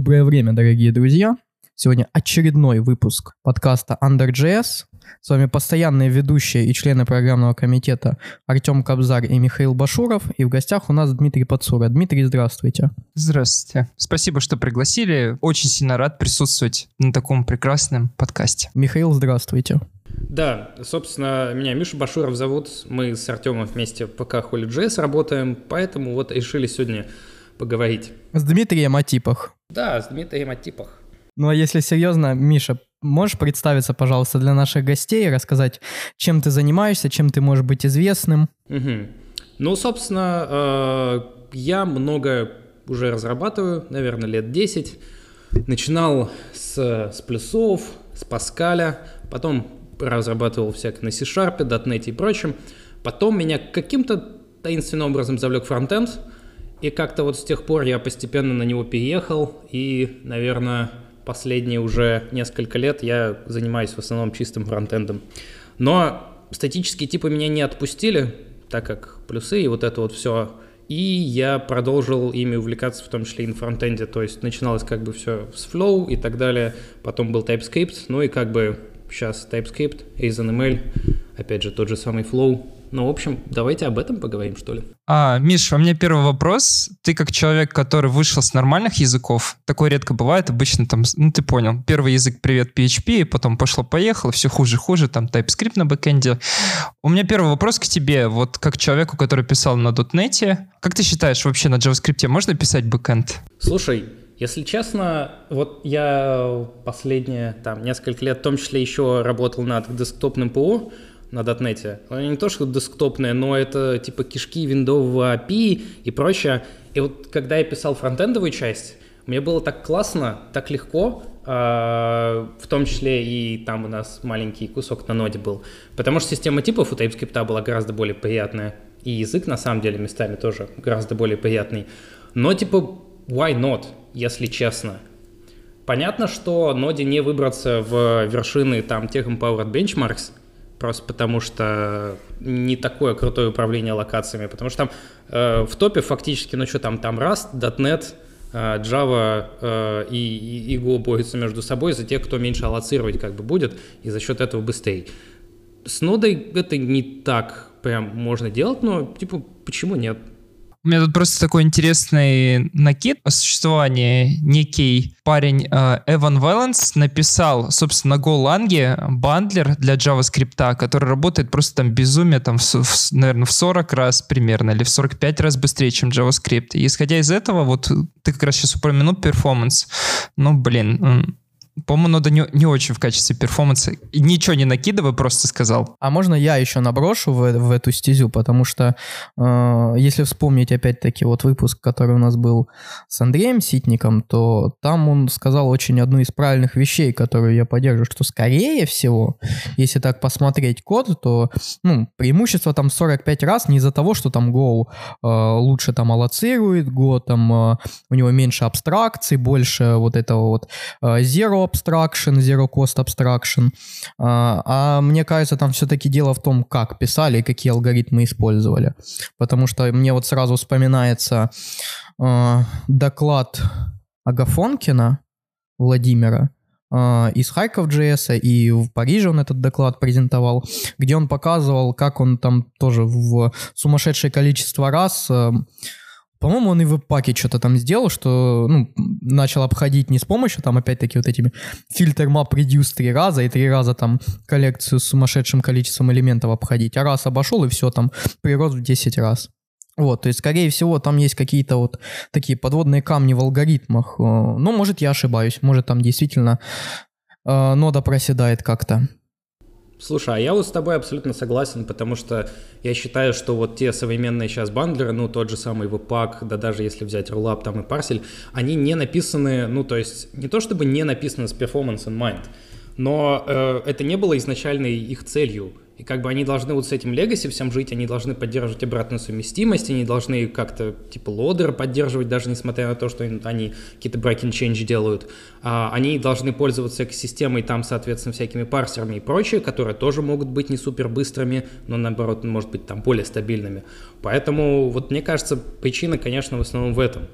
Доброе время, дорогие друзья. Сегодня очередной выпуск подкаста Under.js. С вами постоянные ведущие и члены программного комитета Артем Кобзарь и Михаил Башуров. И в гостях у нас Дмитрий Подсура. Дмитрий, здравствуйте. Здравствуйте. Спасибо, что пригласили. Очень сильно рад присутствовать на таком прекрасном подкасте. Михаил, здравствуйте. Да, собственно, меня Миша Башуров зовут. Мы с Артемом вместе в ПК Holy.js работаем, поэтому вот решили сегодня поговорить. С Дмитрием о типах. Да, с Дмитрием о типах. Ну а если серьезно, Миша, можешь представиться, пожалуйста, для наших гостей и рассказать, чем ты занимаешься, чем ты можешь быть известным? Угу. Ну, собственно, э, я много уже разрабатываю, наверное, лет 10. Начинал с, с плюсов, с Паскаля, потом разрабатывал всякое на C-Sharp, .NET и прочем. Потом меня каким-то таинственным образом завлек фронтенд, и как-то вот с тех пор я постепенно на него переехал, и, наверное, последние уже несколько лет я занимаюсь в основном чистым фронтендом. Но статические типы меня не отпустили, так как плюсы и вот это вот все. И я продолжил ими увлекаться, в том числе и на фронтенде. То есть начиналось как бы все с Flow и так далее. Потом был TypeScript, ну и как бы сейчас TypeScript, ASML, опять же тот же самый Flow. Ну, в общем, давайте об этом поговорим, что ли. А, Миш, у меня первый вопрос. Ты как человек, который вышел с нормальных языков, такое редко бывает, обычно там, ну ты понял, первый язык привет PHP, потом пошло-поехало, все хуже-хуже, там TypeScript на бэкэнде. У меня первый вопрос к тебе, вот как человеку, который писал на .NET, как ты считаешь, вообще на JavaScript можно писать бэкэнд? Слушай, если честно, вот я последние там несколько лет в том числе еще работал над десктопным ПО, на дотнете. Оно не то, что десктопное, но это типа кишки виндового API и прочее. И вот когда я писал фронтендовую часть, мне было так классно, так легко, э, в том числе и там у нас маленький кусок на ноде был. Потому что система типов у TypeScript была гораздо более приятная. И язык, на самом деле, местами тоже гораздо более приятный. Но типа, why not, если честно? Понятно, что ноде не выбраться в вершины там тех Empowered Benchmarks, просто потому что не такое крутое управление локациями, потому что там э, в топе фактически, ну что там, там Rust, .NET, э, Java э, и, и Go борются между собой за тех, кто меньше аллоцировать как бы будет, и за счет этого быстрее. С нодой это не так прям можно делать, но типа почему нет? У меня тут просто такой интересный накид о существовании. Некий парень э, Эван Уоллес написал, собственно, на бандлер для JavaScript, который работает просто там безумие, там, в, в, наверное, в 40 раз примерно, или в 45 раз быстрее, чем JavaScript. И исходя из этого, вот ты как раз сейчас упомянул performance. Ну, блин, по-моему, нода не, не очень в качестве performance'а. Ничего не накидывай, просто сказал. А можно я еще наброшу в, в эту стезю, потому что э, если вспомнить опять-таки вот выпуск, который у нас был с Андреем Ситником, то там он сказал очень одну из правильных вещей, которую я поддерживаю, что скорее всего, если так посмотреть код, то ну, преимущество там 45 раз не из-за того, что там Go э, лучше там аллоцирует, Go там э, у него меньше абстракций, больше вот этого вот э, zero abstraction, zero cost abstraction. А, а мне кажется, там все-таки дело в том, как писали и какие алгоритмы использовали. Потому что мне вот сразу вспоминается э, доклад Агафонкина Владимира, а, из Харьков JS, и в Париже он этот доклад презентовал, где он показывал, как он там тоже в сумасшедшее количество раз по-моему, он и в паке что-то там сделал, что ну, начал обходить не с помощью там опять-таки вот этими фильтр map reduce три раза и три раза там коллекцию с сумасшедшим количеством элементов обходить, а раз обошел и все там прирост в 10 раз. Вот, то есть, скорее всего, там есть какие-то вот такие подводные камни в алгоритмах. Э, ну, может, я ошибаюсь, может, там действительно э, нода проседает как-то. Слушай, а я вот с тобой абсолютно согласен, потому что я считаю, что вот те современные сейчас бандлеры, ну, тот же самый Webpack, да даже если взять Rollup там и Parcel, они не написаны, ну, то есть не то чтобы не написаны с performance in mind, но э, это не было изначальной их целью. И как бы они должны вот с этим легаси всем жить, они должны поддерживать обратную совместимость, они должны как-то типа лодера поддерживать, даже несмотря на то, что они какие-то breaking change делают. А, они должны пользоваться экосистемой, там, соответственно, всякими парсерами и прочее, которые тоже могут быть не супер быстрыми, но наоборот, может быть, там более стабильными. Поэтому вот мне кажется, причина, конечно, в основном в этом.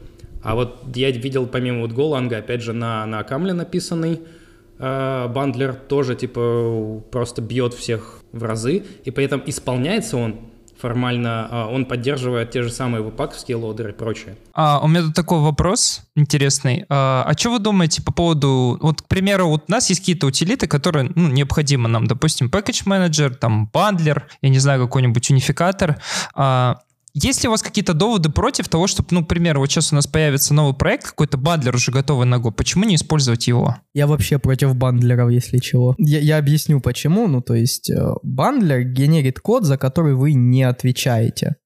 А вот я видел помимо вот Golang, опять же, на, на Камле написанный э, бандлер тоже типа просто бьет всех в разы, и при этом исполняется он формально, э, он поддерживает те же самые веб-паковские лодеры и прочее. А, у меня тут такой вопрос интересный. А, а что вы думаете по поводу, вот, к примеру, вот у нас есть какие-то утилиты, которые ну, необходимы нам, допустим, package manager, там, бандлер, я не знаю, какой-нибудь унификатор. А, есть ли у вас какие-то доводы против того, чтобы, ну, к примеру, вот сейчас у нас появится новый проект, какой-то бандлер уже готовый на Go, почему не использовать его? Я вообще против бандлеров, если чего. Я, я объясню почему. Ну, то есть э, бандлер генерит код, за который вы не отвечаете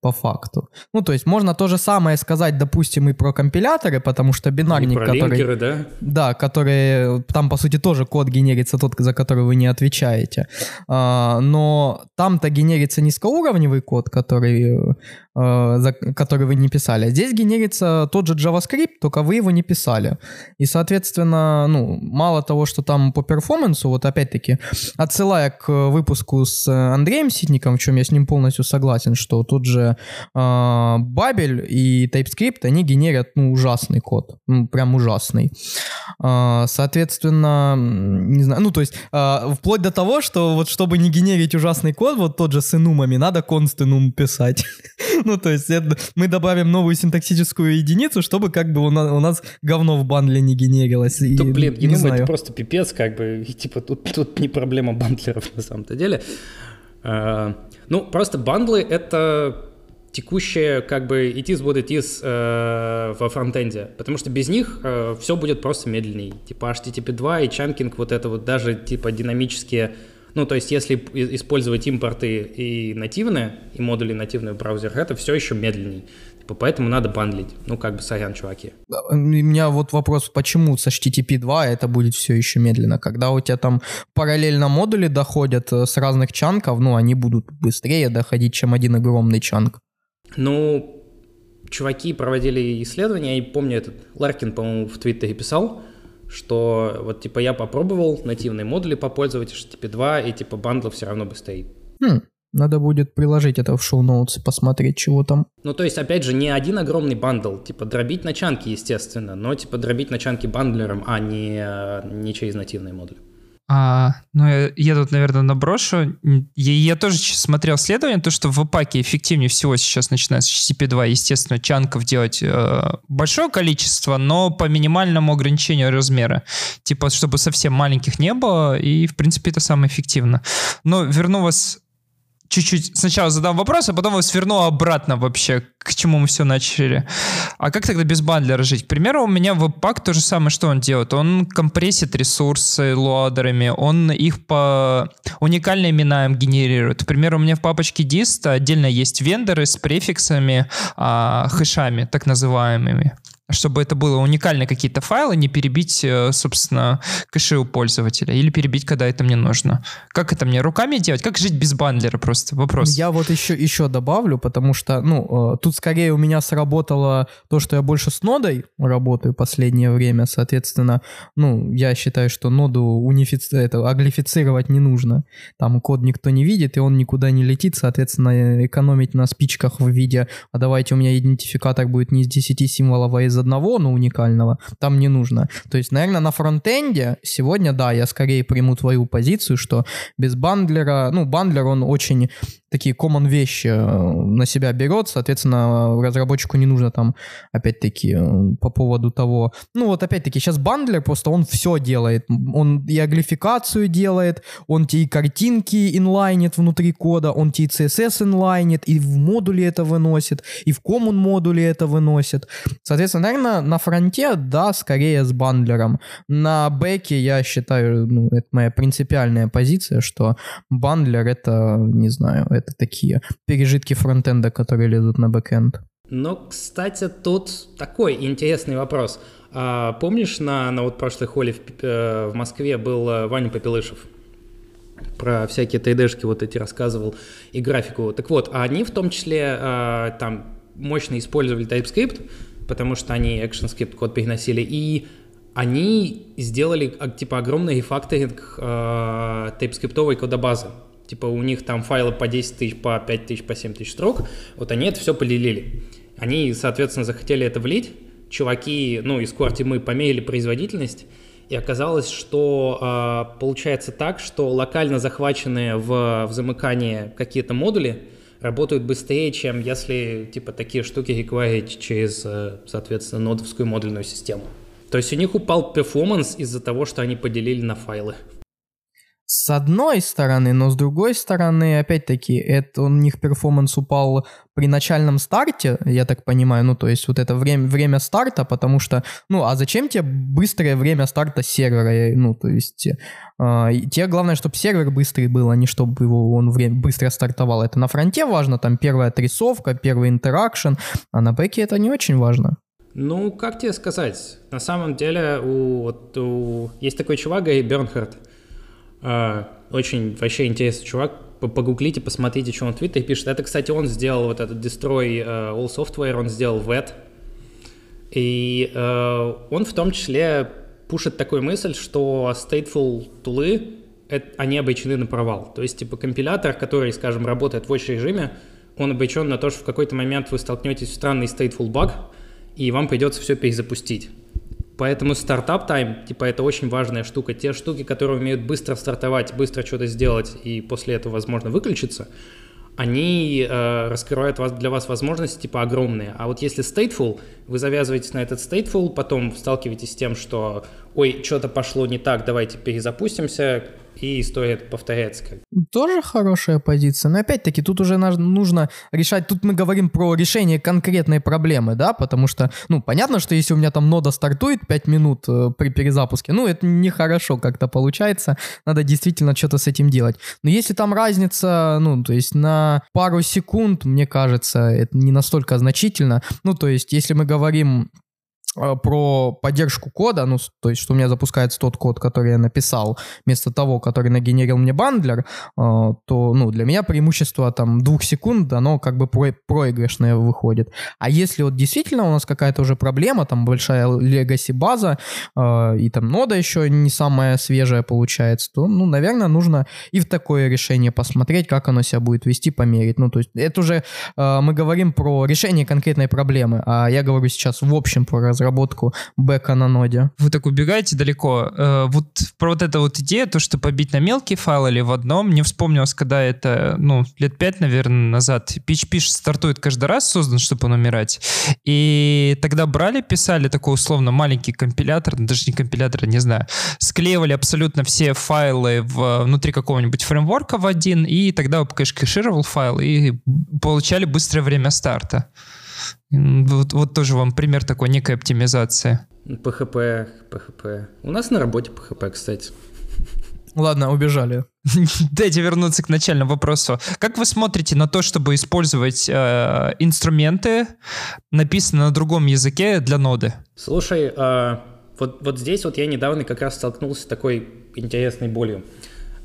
по факту. Ну, то есть можно то же самое сказать, допустим, и про компиляторы, потому что бинарник, и про который... линкеры, да? Да, который... Там, по сути, тоже код генерится тот, за который вы не отвечаете. А, но там-то генерится низкоуровневый код, который, за, который вы не писали. Здесь генерится тот же JavaScript, только вы его не писали. И, соответственно, ну, мало того, что там по перформансу, вот опять-таки, отсылая к выпуску с Андреем Ситником, в чем я с ним полностью согласен, что тут же э, и TypeScript, они генерят, ну, ужасный код. Ну, прям ужасный. Э, соответственно, не знаю, ну, то есть, э, вплоть до того, что вот чтобы не генерить ужасный код, вот тот же с инумами, надо const инум писать. ну, то есть, это, мы добавим новую синтаксическую единицу, чтобы как бы у нас, у нас говно в бандле не генерилось. И, блин, не инум это просто пипец, как бы, и, типа, тут, тут не проблема бандлеров на самом-то деле. Uh, ну, просто бандлы — это текущее, как бы, it is what it is э, во фронтенде, потому что без них э, все будет просто медленней. Типа HTTP 2 и чанкинг, вот это вот даже, типа, динамические ну, то есть, если использовать импорты и нативные, и модули нативные в браузерах, это все еще медленней. Типа, поэтому надо бандлить. Ну, как бы, сорян, чуваки. У меня вот вопрос, почему с HTTP 2 это будет все еще медленно? Когда у тебя там параллельно модули доходят э, с разных чанков, ну, они будут быстрее доходить, чем один огромный чанк. Ну, чуваки проводили исследования, я помню, этот Ларкин, по-моему, в Твиттере писал, что вот типа я попробовал нативные модули попользоваться, HTTP 2, и типа бандлов все равно быстрее. Хм, надо будет приложить это в шоу-ноутс и посмотреть, чего там. Ну, то есть, опять же, не один огромный бандл, типа дробить на chunk'и, естественно, но типа дробить на chunk'и бандлером, а не, не через нативные модули. А, ну, я, я тут, наверное, наброшу. Я, я тоже смотрел исследование, то, что webpack'е эффективнее всего сейчас начиная с HTTP 2, естественно, chunk'ов делать э, большое количество, но по минимальному ограничению размера. Типа, чтобы совсем маленьких не было, и, в принципе, это самое эффективно. Но верну вас чуть-чуть сначала задам вопрос, а потом вас верну обратно вообще, к чему мы все начали. А как тогда без бандлера жить? К примеру, у меня веб-пак то же самое, что он делает. Он компрессит ресурсы лоадерами, он их по уникальным именам генерирует. К примеру, у меня в папочке dist отдельно есть вендоры с префиксами, а, хэшами, так называемыми чтобы это было уникальные какие-то файлы, не перебить, э, собственно, кэши у пользователя или перебить, когда это мне нужно. Как это мне руками делать? Как жить без бандлера просто? Вопрос. Я вот еще, еще добавлю, потому что, ну, э, тут скорее у меня сработало то, что я больше с нодой работаю последнее время, соответственно, ну, я считаю, что ноду унифици... это, аглифицировать не нужно. Там код никто не видит, и он никуда не летит, соответственно, экономить на спичках в виде, а давайте у меня идентификатор будет не из 10 символов, а из одного, но уникального, там не нужно. То есть, наверное, на фронтенде сегодня, да, я скорее приму твою позицию, что без бандлера, ну, бандлер, он очень такие common вещи э, на себя берет, соответственно, разработчику не нужно там, опять-таки, э, по поводу того, ну вот опять-таки, сейчас бандлер просто он все делает, он и аглификацию делает, он тебе и картинки инлайнит внутри кода, он тебе и CSS инлайнит, и в модуле это выносит, и в common модуле это выносит. Соответственно, наверное, на фронте, да, скорее с бандлером. На бэке я считаю, ну, это моя принципиальная позиция, что бандлер это, не знаю, это такие пережитки фронтенда, которые лезут на бэкенд. Но, кстати, тут такой интересный вопрос. А, помнишь, на, на вот прошлой Holy в, э, в Москве был э, Ваня Попелышев? Про всякие 3D-шки вот эти рассказывал и графику. Так вот, они в том числе э, там мощно использовали TypeScript, потому что они ActionScript код переносили, и они сделали типа огромный рефакторинг э, TypeScript кодобазы. Типа у них там файлы по 10 тысяч, по 5 тысяч, по 7 тысяч строк. Вот они это все полилили. Они, соответственно, захотели это влить, чуваки, ну, из Core мы померили производительность, и оказалось, что э, получается так, что локально захваченные в, в замыкании какие-то модули работают быстрее, чем если типа такие штуки require'ить через, э, соответственно, нодовскую модульную систему. То есть у них упал performance из-за того, что они поделили на файлы. С одной стороны, но с другой стороны, опять-таки, это у них performance упал при начальном старте, я так понимаю, ну, то есть вот это время, время старта, потому что, ну, а зачем тебе быстрое время старта сервера, ну, то есть э, тебе главное, чтобы сервер быстрый был, а не чтобы его он время, быстро стартовал. Это на фронте важно, там первая отрисовка, первый interaction, а на бэке это не очень важно. Ну, как тебе сказать? На самом деле, у, вот, у... есть такой чувак, Гэй Бернхард, очень вообще интересный чувак. Погуглите, посмотрите, что он в пишет. Это, кстати, он сделал вот этот Destroy uh, All Software, он сделал VET. И uh, он в том числе пушит такую мысль, что stateful тулы, они обречены на провал. То есть, типа, компилятор, который, скажем, работает в watch режиме, он обречен на то, что в какой-то момент вы столкнетесь в странный stateful баг, и вам придется все перезапустить. Поэтому стартап тайм, типа, это очень важная штука. Те штуки, которые умеют быстро стартовать, быстро что-то сделать и после этого, возможно, выключиться, они э, раскрывают вас, для вас возможности типа огромные. А вот если stateful, вы завязываетесь на этот stateful, потом сталкиваетесь с тем, что ой, что-то пошло не так, давайте перезапустимся, и история повторяется. Тоже хорошая позиция. Но опять-таки тут уже нужно решать, тут мы говорим про решение конкретной проблемы, да, потому что, ну, понятно, что если у меня там нода стартует 5 минут э, при перезапуске, ну, это нехорошо как-то получается, надо действительно что-то с этим делать. Но если там разница, ну, то есть на пару секунд, мне кажется, это не настолько значительно, ну, то есть если мы говорим про поддержку кода, ну, то есть, что у меня запускается тот код, который я написал, вместо того, который нагенерил мне бандлер, э, то, ну, для меня преимущество, там, двух секунд, оно как бы про проигрышное выходит. А если вот действительно у нас какая-то уже проблема, там, большая legacy база, э, и там нода еще не самая свежая получается, то, ну, наверное, нужно и в такое решение посмотреть, как оно себя будет вести, померить. Ну, то есть, это уже мы говорим про решение конкретной проблемы, а я говорю сейчас в общем про разработку бэка на ноде. Вы так убегаете далеко. Э, вот про вот эту вот идею, то, что побить на мелкий файл или в одном, мне вспомнилось, когда это, ну, лет пять, наверное, назад. PHP стартует каждый раз, создан, чтобы он умирать. И тогда брали, писали такой условно маленький компилятор, ну, даже не компилятор, не знаю, склеивали абсолютно все файлы в, внутри какого-нибудь фреймворка в один, и тогда кэш-кэшировал файл, и получали быстрое время старта. Вот, вот тоже вам пример такой некой оптимизации. PHP, PHP. У нас на работе PHP, кстати. Ладно, убежали. Дайте вернуться к начальному вопросу. Как вы смотрите на то, чтобы использовать э, инструменты, написанные на другом языке для ноды? Слушай, э, вот, вот здесь вот я недавно как раз столкнулся с такой интересной болью.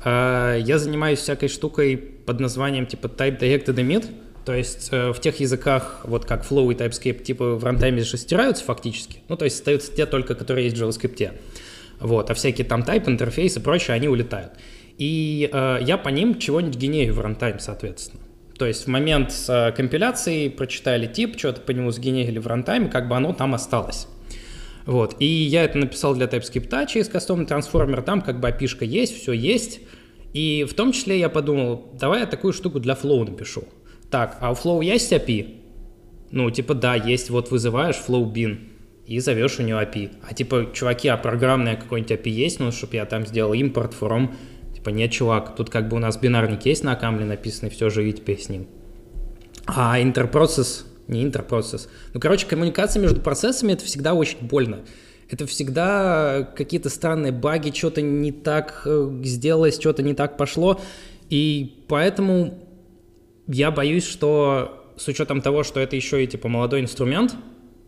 Э, я занимаюсь всякой штукой под названием типа Type Directed Emit. То есть э, в тех языках, вот как Flow и TypeScript, типа в runtime'е же стираются фактически. Ну, то есть остаются те только, которые есть в JavaScript. Вот, а всякие там type, интерфейсы и прочее, они улетают. И э, я по ним чего-нибудь генерю в runtime, соответственно. То есть в момент э, компиляции прочитали тип, что-то по нему сгенерили в runtime'е, как бы оно там осталось. Вот. И я это написал для TypeScript через custom'ный трансформер, там как бы API'шка есть, все есть. И в том числе я подумал, давай я такую штуку для Flow напишу. Так, а у Flow есть API? Ну, типа, да, есть, вот вызываешь Flow bin и зовешь у него API. А типа, чуваки, а программное какой-нибудь API есть, ну, чтобы я там сделал импорт from? Типа, нет, чувак, тут как бы у нас бинарник есть на камле написанный, все, живи теперь с ним. А интерпроцесс, не интерпроцесс. Ну, короче, коммуникация между процессами это всегда очень больно. Это всегда какие-то странные баги, что-то не так э, сделалось, что-то не так пошло. И поэтому я боюсь, что с учетом того, что это еще и типа молодой инструмент,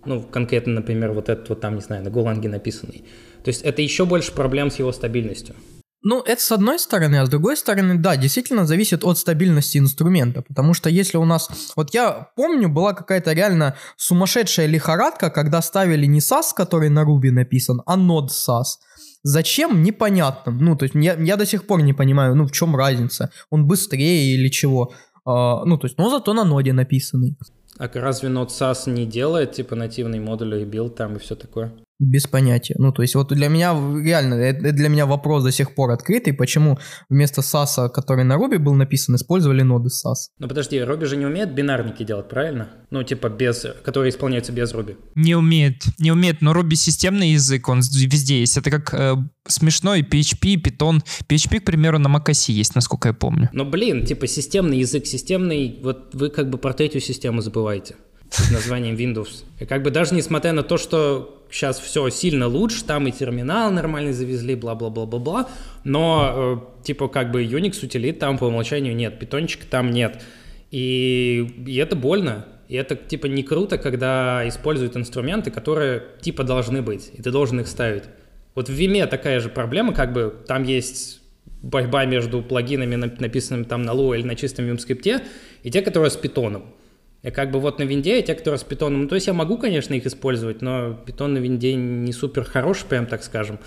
ну, конкретно, например, вот этот вот там, не знаю, на Голанге написанный, то есть это еще больше проблем с его стабильностью. Ну, это с одной стороны, а с другой стороны, да, действительно зависит от стабильности инструмента, потому что если у нас, вот я помню, была какая-то реально сумасшедшая лихорадка, когда ставили не SAS, который на Ruby написан, а Node SAS. Зачем? Непонятно. Ну, то есть я, я до сих пор не понимаю, ну, в чем разница. Он быстрее или чего. А, ну, то есть, но зато на ноде написанный. А разве Node Sass не делает, типа, нативный модуль и build там и все такое? Без понятия. Ну, то есть вот для меня реально, это для меня вопрос до сих пор открытый, почему вместо Sass, который на Ruby был написан, использовали Node Sass. Ну подожди, Ruby же не умеет бинарники делать, правильно? Ну типа без, которые исполняются без Ruby. Не умеет, не умеет, но Ruby системный язык, он везде есть. Это как э, смешной PHP, Python. PHP, к примеру, на macOS есть, насколько я помню. Но блин, типа системный язык, системный, вот вы как бы про третью систему забываете с названием Windows. И как бы даже несмотря на то, что сейчас все сильно лучше, там и терминал нормальный завезли, бла-бла-бла-бла-бла, но э, типа как бы Unix утилит там по умолчанию нет, питончика там нет. И, и это больно. И это типа не круто, когда используют инструменты, которые типа должны быть, и ты должен их ставить. Вот в Vime такая же проблема, как бы там есть борьба между плагинами, написанными там на Lua или на чистом Vim скрипте, и те, которые с питоном. И как бы вот на винде, те, которые с питоном, ну, то есть я могу, конечно, их использовать, но питон на винде не супер хороший, прям так скажем,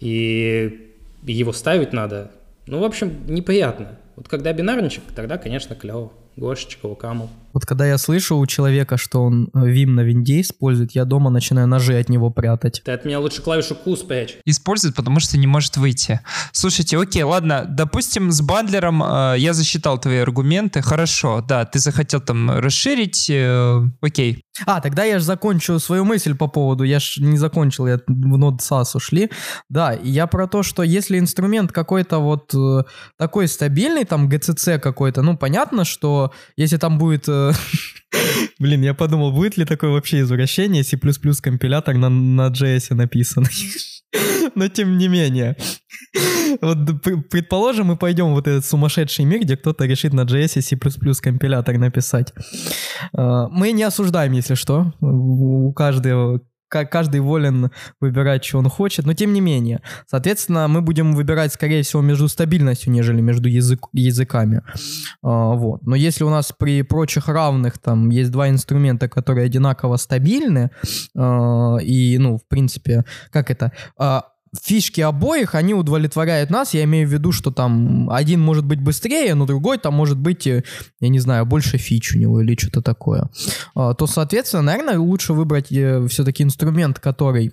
и его ставить надо. Ну, в общем, неприятно. Вот когда бинарничек, тогда, конечно, клево. Гошечка, Камл. Вот когда я слышу у человека, что он Vim на винде использует, я дома начинаю ножи от него прятать. Ты от меня лучше клавишу Q спрячь. Использует, потому что не может выйти. Слушайте, окей, ладно, допустим, с бандлером э, я засчитал твои аргументы, хорошо, да, ты захотел там расширить, э, окей. А, тогда я же закончу свою мысль по поводу, я же не закончил, я в Node SAS ушли. Да, я про то, что если инструмент какой-то вот э, такой стабильный, там GCC какой-то, ну, понятно, что если там будет... Э, блин, я подумал, будет ли такое вообще извращение, C++ компилятор на, на JS написан. Но тем не менее. Вот предположим, мы пойдем в вот этот сумасшедший мир, где кто-то решит на JS C++ компилятор написать. Э, мы не осуждаем, если что. У каждого каждый волен выбирать, что он хочет, но тем не менее. Соответственно, мы будем выбирать, скорее всего, между стабильностью, нежели между язык, языками. А, вот. Но если у нас при прочих равных там есть два инструмента, которые одинаково стабильны, а, и, ну, в принципе, как это... А, фишки обоих, они удовлетворяют нас. Я имею в виду, что там один может быть быстрее, но другой там может быть, э, я не знаю, больше фич у него или что-то такое. А, то, соответственно, наверное, лучше выбрать э, все-таки инструмент, который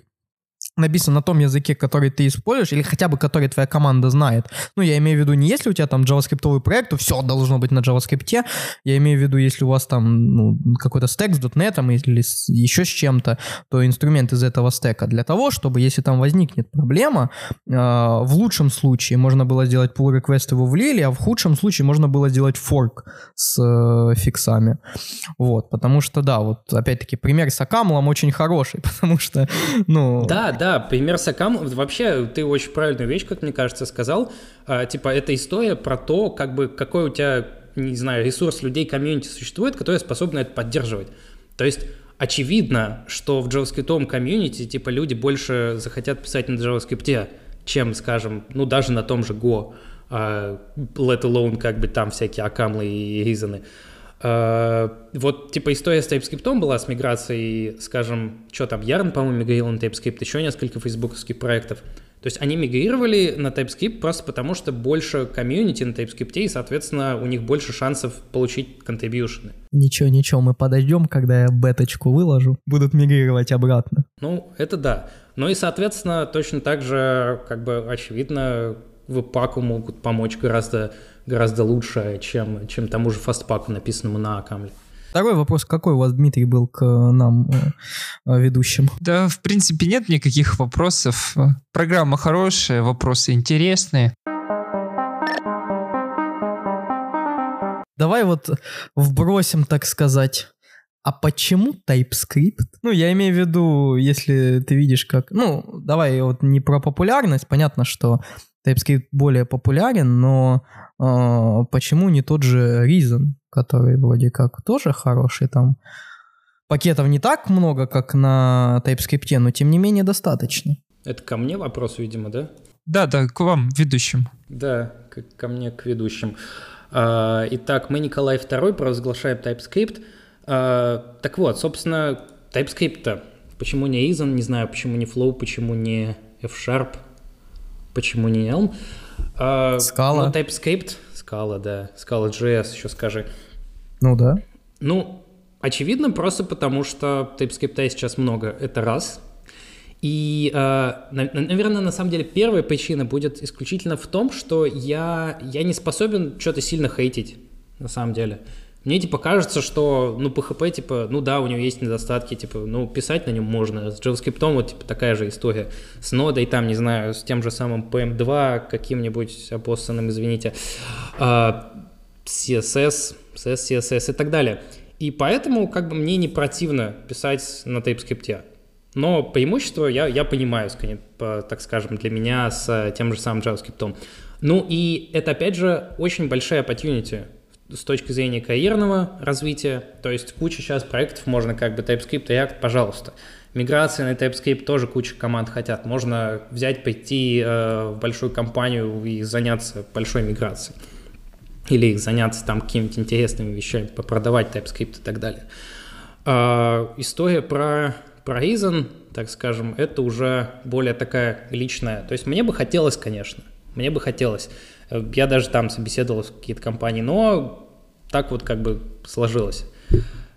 написан на том языке, который ты используешь, или хотя бы который твоя команда знает. Ну, я имею в виду, не если у тебя там JavaScript проект, то все должно быть на JavaScript. Я имею в виду, если у вас там ну, какой-то стек с .NET или с, еще с чем-то, то инструмент из этого стека для того, чтобы, если там возникнет проблема, э, в лучшем случае можно было сделать pull request его влили, а в худшем случае можно было сделать fork с э, фиксами. Вот, потому что, да, вот опять-таки пример с Акамлом очень хороший, потому что, ну... Да, да, да, пример Сакам, вообще ты очень правильную вещь, как мне кажется, сказал. А, типа, это история про то, как бы, какой у тебя, не знаю, ресурс людей, комьюнити существует, который способны это поддерживать. То есть, очевидно, что в JavaScript комьюнити, типа, люди больше захотят писать на JavaScript, чем, скажем, ну, даже на том же Go, uh, let alone, как бы, там всякие акамлы и ризаны. Uh, вот, типа, история с TypeScript была с миграцией, скажем, что там, Ярн, по-моему, мигрировал на TypeScript, еще несколько фейсбуковских проектов. То есть они мигрировали на TypeScript просто потому, что больше комьюнити на TypeScript, и, соответственно, у них больше шансов получить контрибьюшены. Ничего, ничего, мы подождем, когда я беточку выложу, будут мигрировать обратно. Ну, это да. Ну и, соответственно, точно так же, как бы, очевидно, веб-паку могут помочь гораздо гораздо лучше, чем, чем тому же фастпаку, написанному на Камле. Второй вопрос, какой у вас, Дмитрий, был к нам, э, э, ведущим? Да, в принципе, нет никаких вопросов. Программа хорошая, вопросы интересные. Давай вот вбросим, так сказать, а почему TypeScript? Ну, я имею в виду, если ты видишь как... Ну, давай вот не про популярность. Понятно, что TypeScript более популярен, но э, почему не тот же Reason, который вроде как тоже хороший там? Пакетов не так много, как на TypeScript, но тем не менее достаточно. Это ко мне вопрос, видимо, да? Да, да, к вам, ведущим. Да, к, ко мне, к ведущим. А, итак, мы Николай II провозглашаем TypeScript. А, так вот, собственно, TypeScript-то почему не Reason, не знаю, почему не Flow, почему не F-Sharp, почему не Elm. А, Scala. Ну, TypeScript, Scala, да, Scala.js еще скажи. Ну да. Ну, Очевидно, просто потому что TypeScript сейчас много. Это раз. И, э, наверное, на самом деле первая причина будет исключительно в том, что я, я не способен что-то сильно хейтить, на самом деле. Мне, типа, кажется, что, ну, PHP, типа, ну да, у него есть недостатки, типа, ну, писать на нем можно. С JavaScript вот, типа, такая же история. С нодой, там, не знаю, с тем же самым PM2, каким-нибудь обоссанным, извините, CSS, CSS, CSS и так далее. И поэтому, как бы, мне не противно писать на TypeScript. Но преимущество я, я понимаю, так скажем, для меня с тем же самым JavaScript. Ну и это, опять же, очень большая opportunity с точки зрения карьерного развития. То есть куча сейчас проектов можно как бы TypeScript и React, пожалуйста. Миграция на TypeScript тоже куча команд хотят. Можно взять, пойти э, в большую компанию и заняться большой миграцией. Или заняться там какими-то интересными вещами, попродавать TypeScript и так далее. Э, история про про Reason, так скажем, это уже более такая личная. То есть мне бы хотелось, конечно, мне бы хотелось. Я даже там собеседовал в какие-то компании, но так вот как бы сложилось.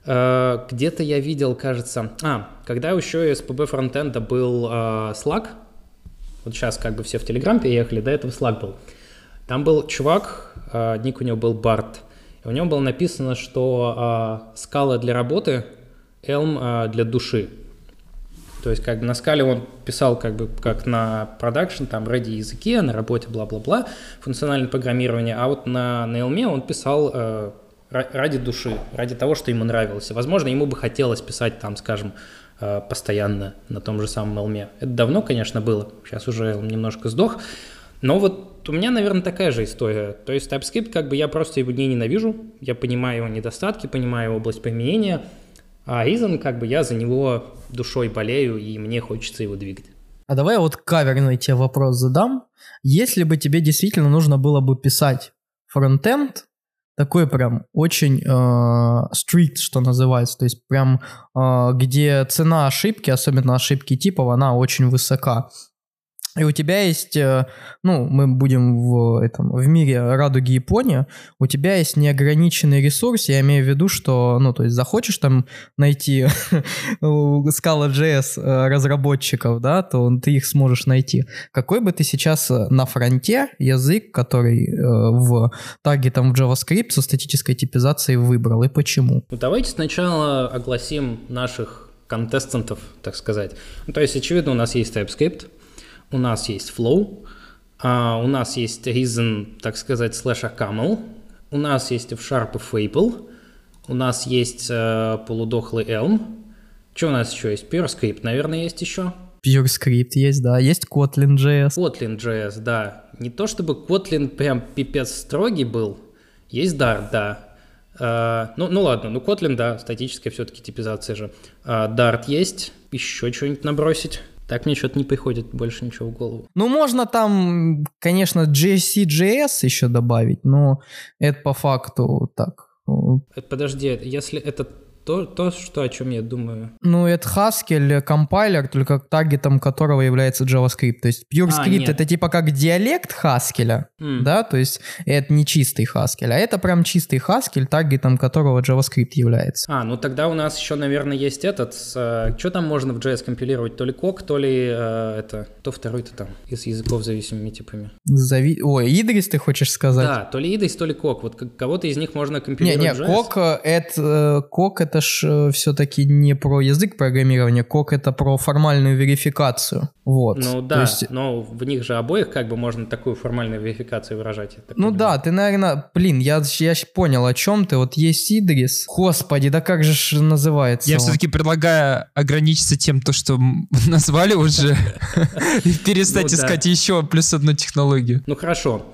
Э, где-то я видел, кажется... А, когда еще СПБ фронтенда был э, Slack, вот сейчас как бы все в Telegram переехали, до этого Slack был. Там был чувак, э, ник у него был Барт, и у него было написано, что скала для работы, Elm для души. То есть как бы на скале он писал как бы как на продакшн, там ради языке, на работе, бла-бла-бла, функциональное программирование, а вот на, на Elm он писал э, ради души, ради того, что ему нравилось. Возможно, ему бы хотелось писать там, скажем, э, постоянно на том же самом Elm. Это давно, конечно, было, сейчас уже Elm немножко сдох, но вот у меня, наверное, такая же история. То есть TypeScript, как бы я просто его не ненавижу, я понимаю его недостатки, понимаю область применения, а Изон, как бы я за него душой болею, и мне хочется его двигать. А давай вот каверный тебе вопрос задам. Если бы тебе действительно нужно было бы писать фронтенд, такой прям очень э, strict, что называется, то есть прям э, где цена ошибки, особенно ошибки типов, она очень высока. И у тебя есть, э, ну, мы будем в этом в мире радуги Японии, у тебя есть неограниченный ресурс, я имею в виду, что, ну, то есть захочешь там найти Scala.js э, разработчиков, да, то ты их сможешь найти. Какой бы ты сейчас э, на фронте язык, который в таргетом в JavaScript со статической типизацией выбрал, и почему? Ну, давайте сначала огласим наших контестантов, так сказать. Ну, то есть, очевидно, у нас есть TypeScript, у нас есть flow, а у нас есть reason, так сказать, slash camel, у нас есть F-Sharp и Fable, у нас есть э, полудохлый Elm. Что у нас еще есть? PureScript, наверное, есть еще. PureScript есть, да. Есть Kotlin.js. Kotlin.js, да. Не то чтобы Kotlin прям пипец строгий был. Есть Dart, да. Uh, ну, ну ладно, ну Kotlin, да, статическая все-таки типизация же. Uh, Dart есть, еще что-нибудь набросить. Так мне что-то не приходит больше ничего в голову. Ну, можно там, конечно, JC.js еще добавить, но это по факту так. Э, подожди, если это то, то, что, о чем я думаю. Ну, это Haskell компайлер, только таргетом которого является JavaScript. То есть PureScript а, это типа как диалект Haskell, mm. да, то есть это не чистый Haskell, а это прям чистый Haskell, таргетом которого JavaScript является. А, ну тогда у нас еще, наверное, есть этот, э, что там можно в JS компилировать, то ли кок, то ли э, это, то второй-то там, из языков зависимыми типами. Зави... Ой, Идрис ты хочешь сказать? Да, то ли Идрис, то ли кок, вот кого-то из них можно компилировать Не, не, кок э, это, кок это ж э, все-таки не про язык программирования, кок это про формальную верификацию. Вот. Ну да, есть... но в них же обоих как бы можно такую формальную верификацию выражать. Ну понимаю. да, ты, наверное, блин, я, я понял, о чем ты. Вот есть Идрис. Господи, да как же называется? Я все-таки предлагаю ограничиться тем, то, что назвали уже, и перестать ну искать еще плюс одну технологию. Ну хорошо.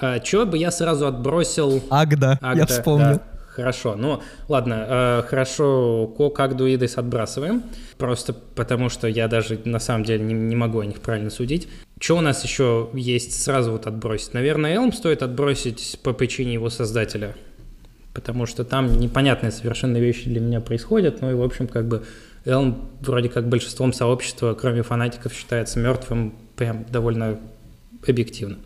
А, Чего бы я сразу отбросил... Агда, я вспомнил. Хорошо, ну ладно, э, хорошо, как дуидес отбрасываем, просто потому что я даже на самом деле не, не могу о них правильно судить. Что у нас еще есть сразу вот отбросить? Наверное, Elm стоит отбросить по причине его создателя, потому что там непонятные совершенно вещи для меня происходят, ну и в общем как бы Elm вроде как большинством сообщества, кроме фанатиков, считается мертвым прям довольно объективно.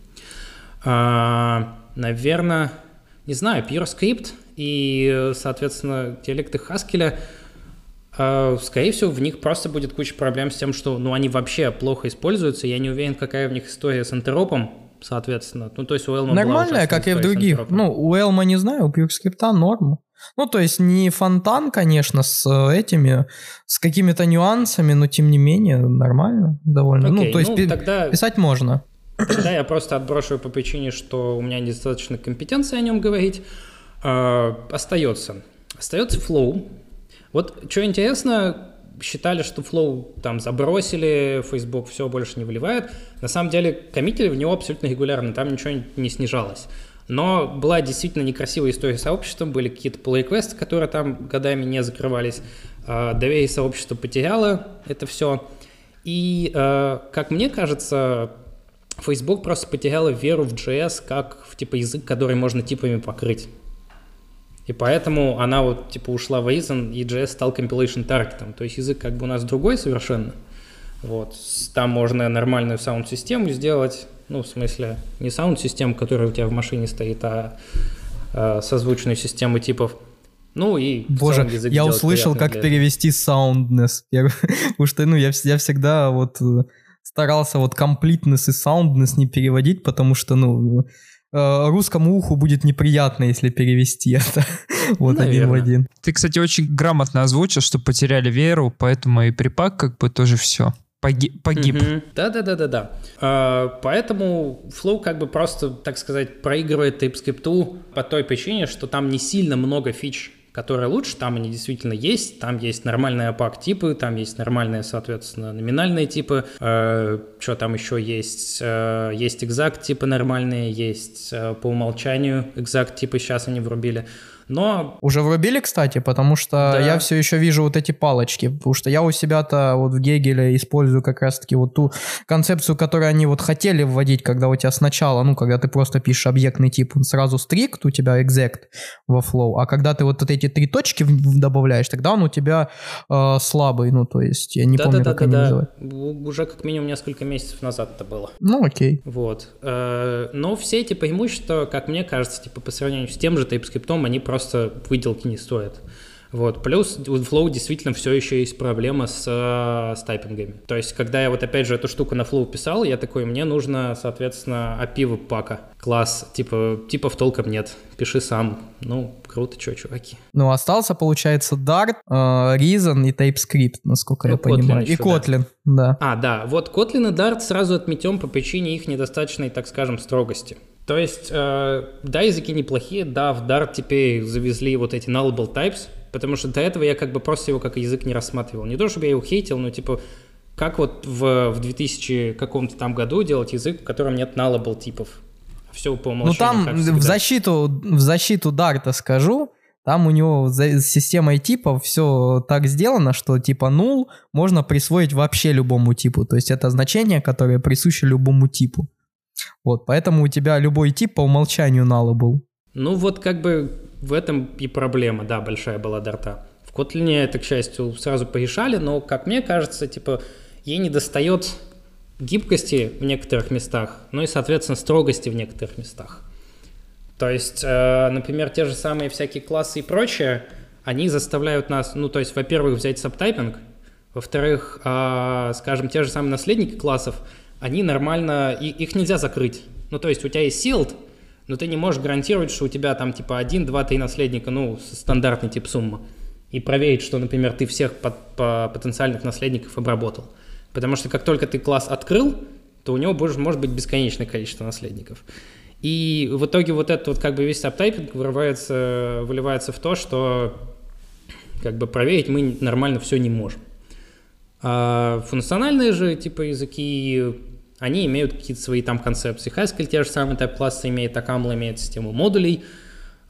А, наверное, не знаю, PureScript и, соответственно, диалекты Haskell, э, скорее всего, в них просто будет куча проблем с тем, что, ну, они вообще плохо используются. Я не уверен, какая в них история с интеропом, соответственно. Ну, то есть у Elm Нормальная, как и в других. Ну, у Elm не знаю, у PureScript норм. Ну, то есть не фонтан, конечно, с э, этими, с какими-то нюансами, но тем не менее нормально довольно. Окей, ну, то есть ну, пи- тогда- писать можно. Тогда я просто отброшу по причине, что у меня недостаточно компетенции о нем говорить. А, остается. Остается Flow. Вот что интересно, считали, что Flow там забросили, Facebook все больше не выливает. На самом деле коммитили в него абсолютно регулярно, там ничего не снижалось. Но была действительно некрасивая история сообщества, были какие-то pull requests, которые там годами не закрывались. А, Доверие сообщества потеряло это все. И, э, как мне кажется, Facebook просто потеряла веру в JS как в типа язык, который можно типами покрыть. И поэтому она вот типа ушла в Reason, и JS стал compilation таргетом. То есть язык как бы у нас другой совершенно. Вот. Там можно нормальную саунд-систему сделать. Ну, в смысле, не саунд-систему, которая у тебя в машине стоит, а э, созвучную систему типов. Ну и Боже, я услышал, как для- перевести soundness. Я- Потому что, ну, я, я всегда вот э, старался вот completeness и soundness не переводить, потому что, ну, русскому уху будет неприятно, если перевести это вот один в один. Ты, кстати, очень грамотно озвучил, что потеряли веру, поэтому и припак как бы тоже все. Погиб. Мгм. Да-да-да-да-да. А, Поэтому Flow как бы просто, так сказать, проигрывает TypeScript по той причине, что там не сильно много фич, которые лучше, там они действительно есть, там есть нормальные APAC типы, там есть нормальные, соответственно, номинальные типы, что там еще есть, Э, есть exact типы нормальные, есть э, по умолчанию exact типы, сейчас они врубили, но Уже врубили, кстати, потому что Да. я все еще вижу вот эти палочки, потому что я у себя-то вот в Гегеле использую как раз-таки вот ту концепцию, которую они вот хотели вводить, когда у тебя сначала, ну, когда ты просто пишешь объектный тип, он сразу strict, у тебя exact во flow, а когда ты вот эти три точки добавляешь, тогда он у тебя э, слабый, ну, то есть я не помню, как они называют. У- Уже как минимум несколько месяцев назад это было. Ну, окей. Вот. Э, Но все эти преимущества, как мне кажется, типа по сравнению с тем же TypeScript, они просто выделки не стоят. Вот. Плюс у Flow действительно все еще есть проблема с, э, с тайпингами. То есть, когда я вот опять же эту штуку на Flow писал, я такой, мне нужно, соответственно, API пака. Класс. Типа, типов толком нет. Пиши сам. Ну, круто, что, чуваки. Ну, остался, получается, Dart, э, Reason и TypeScript, насколько Ну, я понимаю. Kotlin и еще, да. Kotlin, да. А, да, вот Kotlin и Dart сразу отметем по причине их недостаточной, так скажем, строгости. То есть, э, да, языки неплохие, да, в Dart теперь завезли вот эти nullable types, потому что до этого я как бы просто его как язык не рассматривал. Не то, чтобы я его хейтил, но типа, как вот в, в 2000 каком-то там году делать язык, в котором нет nullable типов? Все по Ну умолчанию, там как в защиту, в защиту Дарта скажу, там у него за- с системой типов все так сделано, что типа null можно присвоить вообще любому типу. То есть это значение, которое присуще любому типу. Вот, поэтому у тебя любой тип по умолчанию nullable. Ну вот как бы в этом и проблема, да, большая была Дарта. В Kotlin это, к счастью, сразу порешали, но, как мне кажется, типа, ей не достает гибкости в некоторых местах, ну и, соответственно, строгости в некоторых местах. То есть, э, например, те же самые всякие классы и прочее, они заставляют нас, ну, то есть, во-первых, взять сабтайпинг, во-вторых, э, скажем, те же самые наследники классов, они нормально, и, их нельзя закрыть. Ну, то есть, у тебя есть sealed, но ты не можешь гарантировать, что у тебя там типа 1, 2, 3 наследника, ну, стандартный тип сумма. И проверить, что, например, ты всех под- по- потенциальных наследников обработал. Потому что как только ты класс открыл, то у него больше может быть бесконечное количество наследников. И в итоге вот этот вот как бы весь сабтайпинг вырывается, выливается в то, что как бы проверить мы нормально все не можем. А функциональные же типа языки, они имеют какие-то свои там концепции. Haskell те же самые тайп-классы имеет, Akamla имеет систему модулей.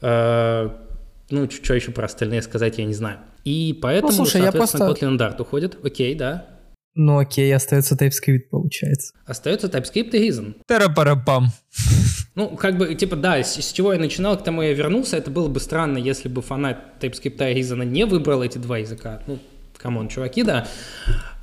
Э, ну, что еще про остальные сказать, я не знаю. И поэтому, слушай, я соответственно, просто- Kotlin Dart уходит. Окей, да. Ну окей, остается TypeScript получается. Остается TypeScript и Reason. Тарапарапам. Ну, как бы, типа, да, с, с чего я начинал, к тому я вернулся. Это было бы странно, если бы фанат TypeScript и Reason не выбрал эти два языка. Ну, come on, чуваки, да.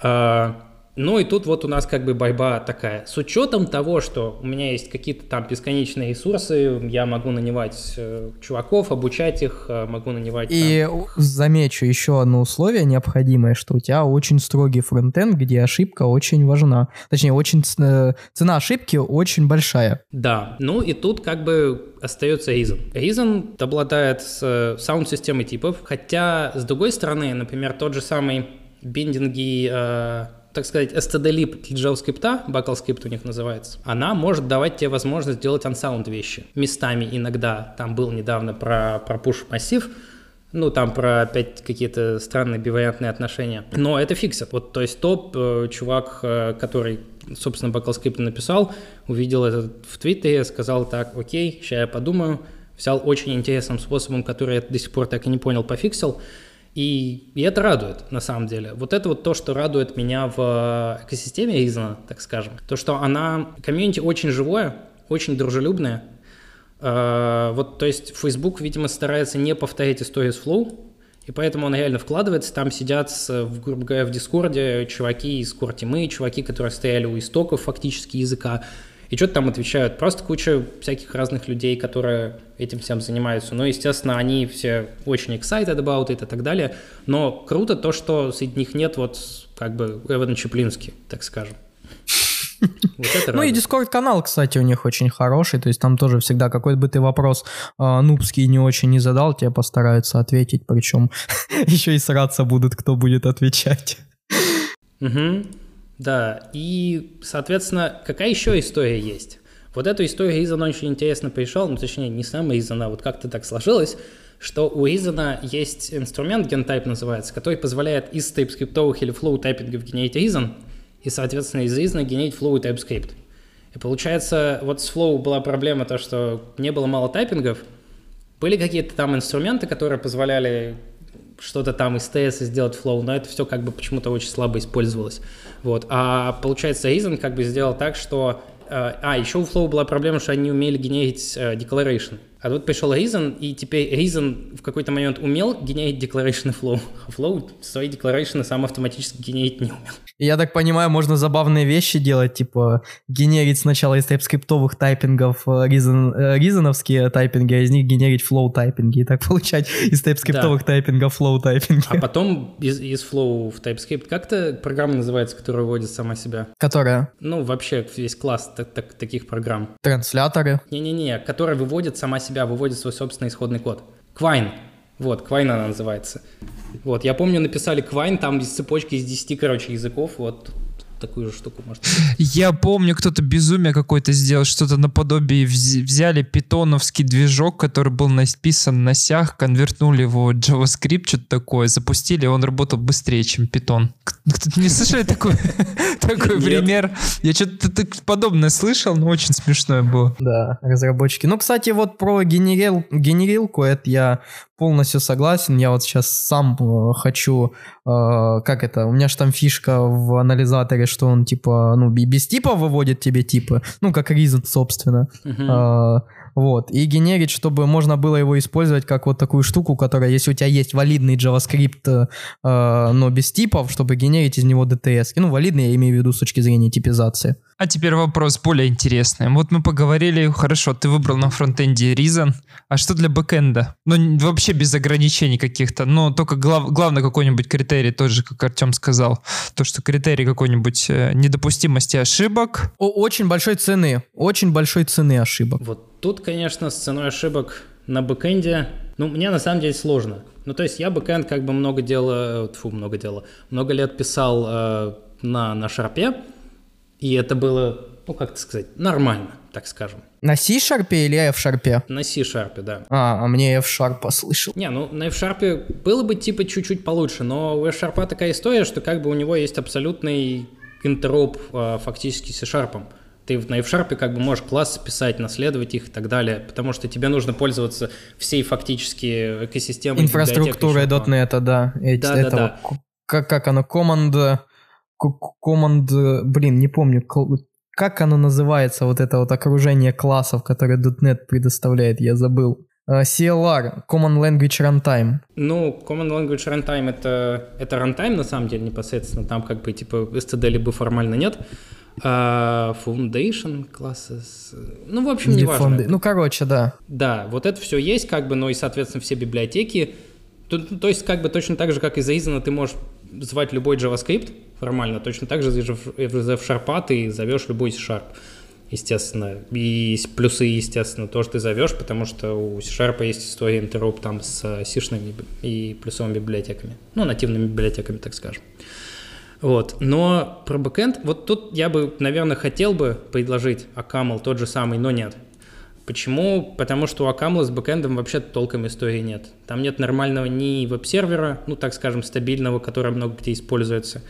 А, Ну и тут вот у нас как бы борьба такая. С учетом того, что у меня есть какие-то там бесконечные ресурсы, я могу нанимать э, чуваков, обучать их, э, могу нанимать... И там... замечу еще одно условие необходимое, что у тебя очень строгий фронтенд, где ошибка очень важна. Точнее, очень э, цена ошибки очень большая. Да, ну и тут как бы остается Reason. Reason обладает саунд-системой типов, хотя, с другой стороны, например, тот же самый биндинги э, так сказать, для JavaScript, BuckleScript у них называется, она может давать тебе возможность делать unsound вещи. Местами иногда, там был недавно про, про push массив, ну, там про опять какие-то странные бивариантные отношения. Но это фиксит. Вот, то есть топ, э, чувак, э, который, собственно, BuckleScript написал, увидел это в Твиттере, сказал так, окей, сейчас я подумаю, взял очень интересным способом, который я до сих пор так и не понял, пофиксил, и, и это радует, на самом деле. Вот это вот то, что радует меня в экосистеме Reason, так скажем. То, что она, комьюнити очень живое, очень дружелюбное. Uh, вот, то есть Facebook, видимо, старается не повторять историю с Flow, и поэтому он реально вкладывается. Там сидят, в, грубо говоря, в Дискорде чуваки из Core чуваки, которые стояли у истоков фактически языка, и что-то там отвечают. Просто куча всяких разных людей, которые этим всем занимаются. Но, естественно, они все очень excited about it и так далее. Но круто то, что среди них нет вот как бы Эвана Чеплински, так скажем. Вот ну и Discord канал, кстати, у них очень хороший, то есть там тоже всегда какой бы ты вопрос э, нубский не очень не задал, тебе постараются ответить, причем еще и сраться будут, кто будет отвечать. Угу. Да, и, соответственно, какая еще история есть? Вот эту историю Изон очень интересно пришел, ну, точнее, не сам Изон, а вот как-то так сложилось, что у Изона есть инструмент, GenType называется, который позволяет из TypeScript или flow тайпингов генерить Reason, и, соответственно, из Reason генерить flow и TypeScript. И получается, вот с Flow была проблема то, что не было мало тайпингов, были какие-то там инструменты, которые позволяли что-то там из TS сделать Flow, но это все как бы почему-то очень слабо использовалось. Вот. А получается, Reason как бы сделал так, что... Э, а, еще у Flow была проблема, что они не умели генерить э, declaration. А тут пришел Reason, и теперь Reason в какой-то момент умел генерить declaration flow, а Flow свои declaration сам автоматически генерить не умел. Я так понимаю, можно забавные вещи делать, типа генерить сначала из тайпскриптовых тайпингов reason, э, reasonовские тайпинги, а из них генерить flow тайпинги, и так получать из тайпскриптовых да. тайпингов flow тайпинги. А потом из, из flow в TypeScript, как-то программа называется, которая вводит сама себя? Которая? Ну, вообще весь класс так, так, таких программ. Трансляторы? Не-не-не, которая выводит сама себя себя выводит свой собственный исходный код. Quine. Вот, Quine она называется. Вот, я помню, написали Quine, там из цепочки из 10, короче, языков, вот такую же штуку может Я помню, кто-то безумие какое-то сделал, что-то наподобие взяли питоновский движок, который был написан на сях, конвертнули его в JavaScript, что-то такое, запустили, он работал быстрее, чем питон. Кто-то не слышали такой, такой пример? Я что-то подобное слышал, но очень смешное было. Да, разработчики. Ну, кстати, вот про генерил, генерилку, это я полностью согласен. Я вот сейчас сам э, хочу, э, как это, у меня же там фишка в анализаторе, что он типа, ну, без типа выводит тебе типы, ну, как reason, собственно. Uh-huh. Э, вот, и генерить, чтобы можно было его использовать как вот такую штуку, которая, если у тебя есть валидный JavaScript, э, но без типов, чтобы генерить из него DTS. Ну, валидный я имею в виду с точки зрения типизации. А теперь вопрос более интересный. Вот мы поговорили, хорошо, ты выбрал на фронтенде Reason, а что для бэкенда? Ну, вообще без ограничений каких-то, но только глав, главное какой-нибудь критерий, тоже, как Артем сказал, то, что критерий какой-нибудь э, недопустимости ошибок. О, очень большой цены, очень большой цены ошибок. Вот Тут, конечно, с ценой ошибок на бэкэнде, ну, мне на самом деле сложно. Ну, то есть я бэкэнд как бы много дела, фу, много дела, много лет писал э, на, на шарпе, и это было, ну, как это сказать, нормально, так скажем. На C-шарпе или F-шарпе? На C-шарпе, да. А, а мне F-шарп послышал. Не, ну на F-шарпе было бы типа чуть-чуть получше, но у F-шарпа такая история, что как бы у него есть абсолютный интероп э, фактически с C-шарпом ты на F-Sharp как бы можешь классы писать, наследовать их и так далее, потому что тебе нужно пользоваться всей фактически экосистемой. Инфраструктурой .NET, да. Эти, да, этого, да, да. Как, как оно, команд, команд, блин, не помню, как оно называется, вот это вот окружение классов, которое .NET предоставляет, я забыл. Э, CLR, Common Language Runtime. Ну, Common Language Runtime это, это runtime на самом деле непосредственно, там как бы типа STD либо формально нет. А Foundation classes, ну, в общем, не важно. Ну, короче, да. Да, вот это все есть, как бы, но и, соответственно, все библиотеки. То, то есть, как бы точно так же, как из Aizana, ты можешь звать любой JavaScript формально, точно так же из F-Sharp ты зовешь любой C-Sharp естественно. И плюсы, естественно, тоже ты зовешь, потому что у C-Sharp есть история интероп там с сишными и плюсовыми библиотеками. Ну, нативными библиотеками, так скажем. Вот. Но про бэкэнд, вот тут я бы, наверное, хотел бы предложить Акамл тот же самый, но нет. Почему? Потому что у Акамла с бэкэндом вообще толком истории нет. Там нет нормального ни веб-сервера, ну, так скажем, стабильного, который много где используется,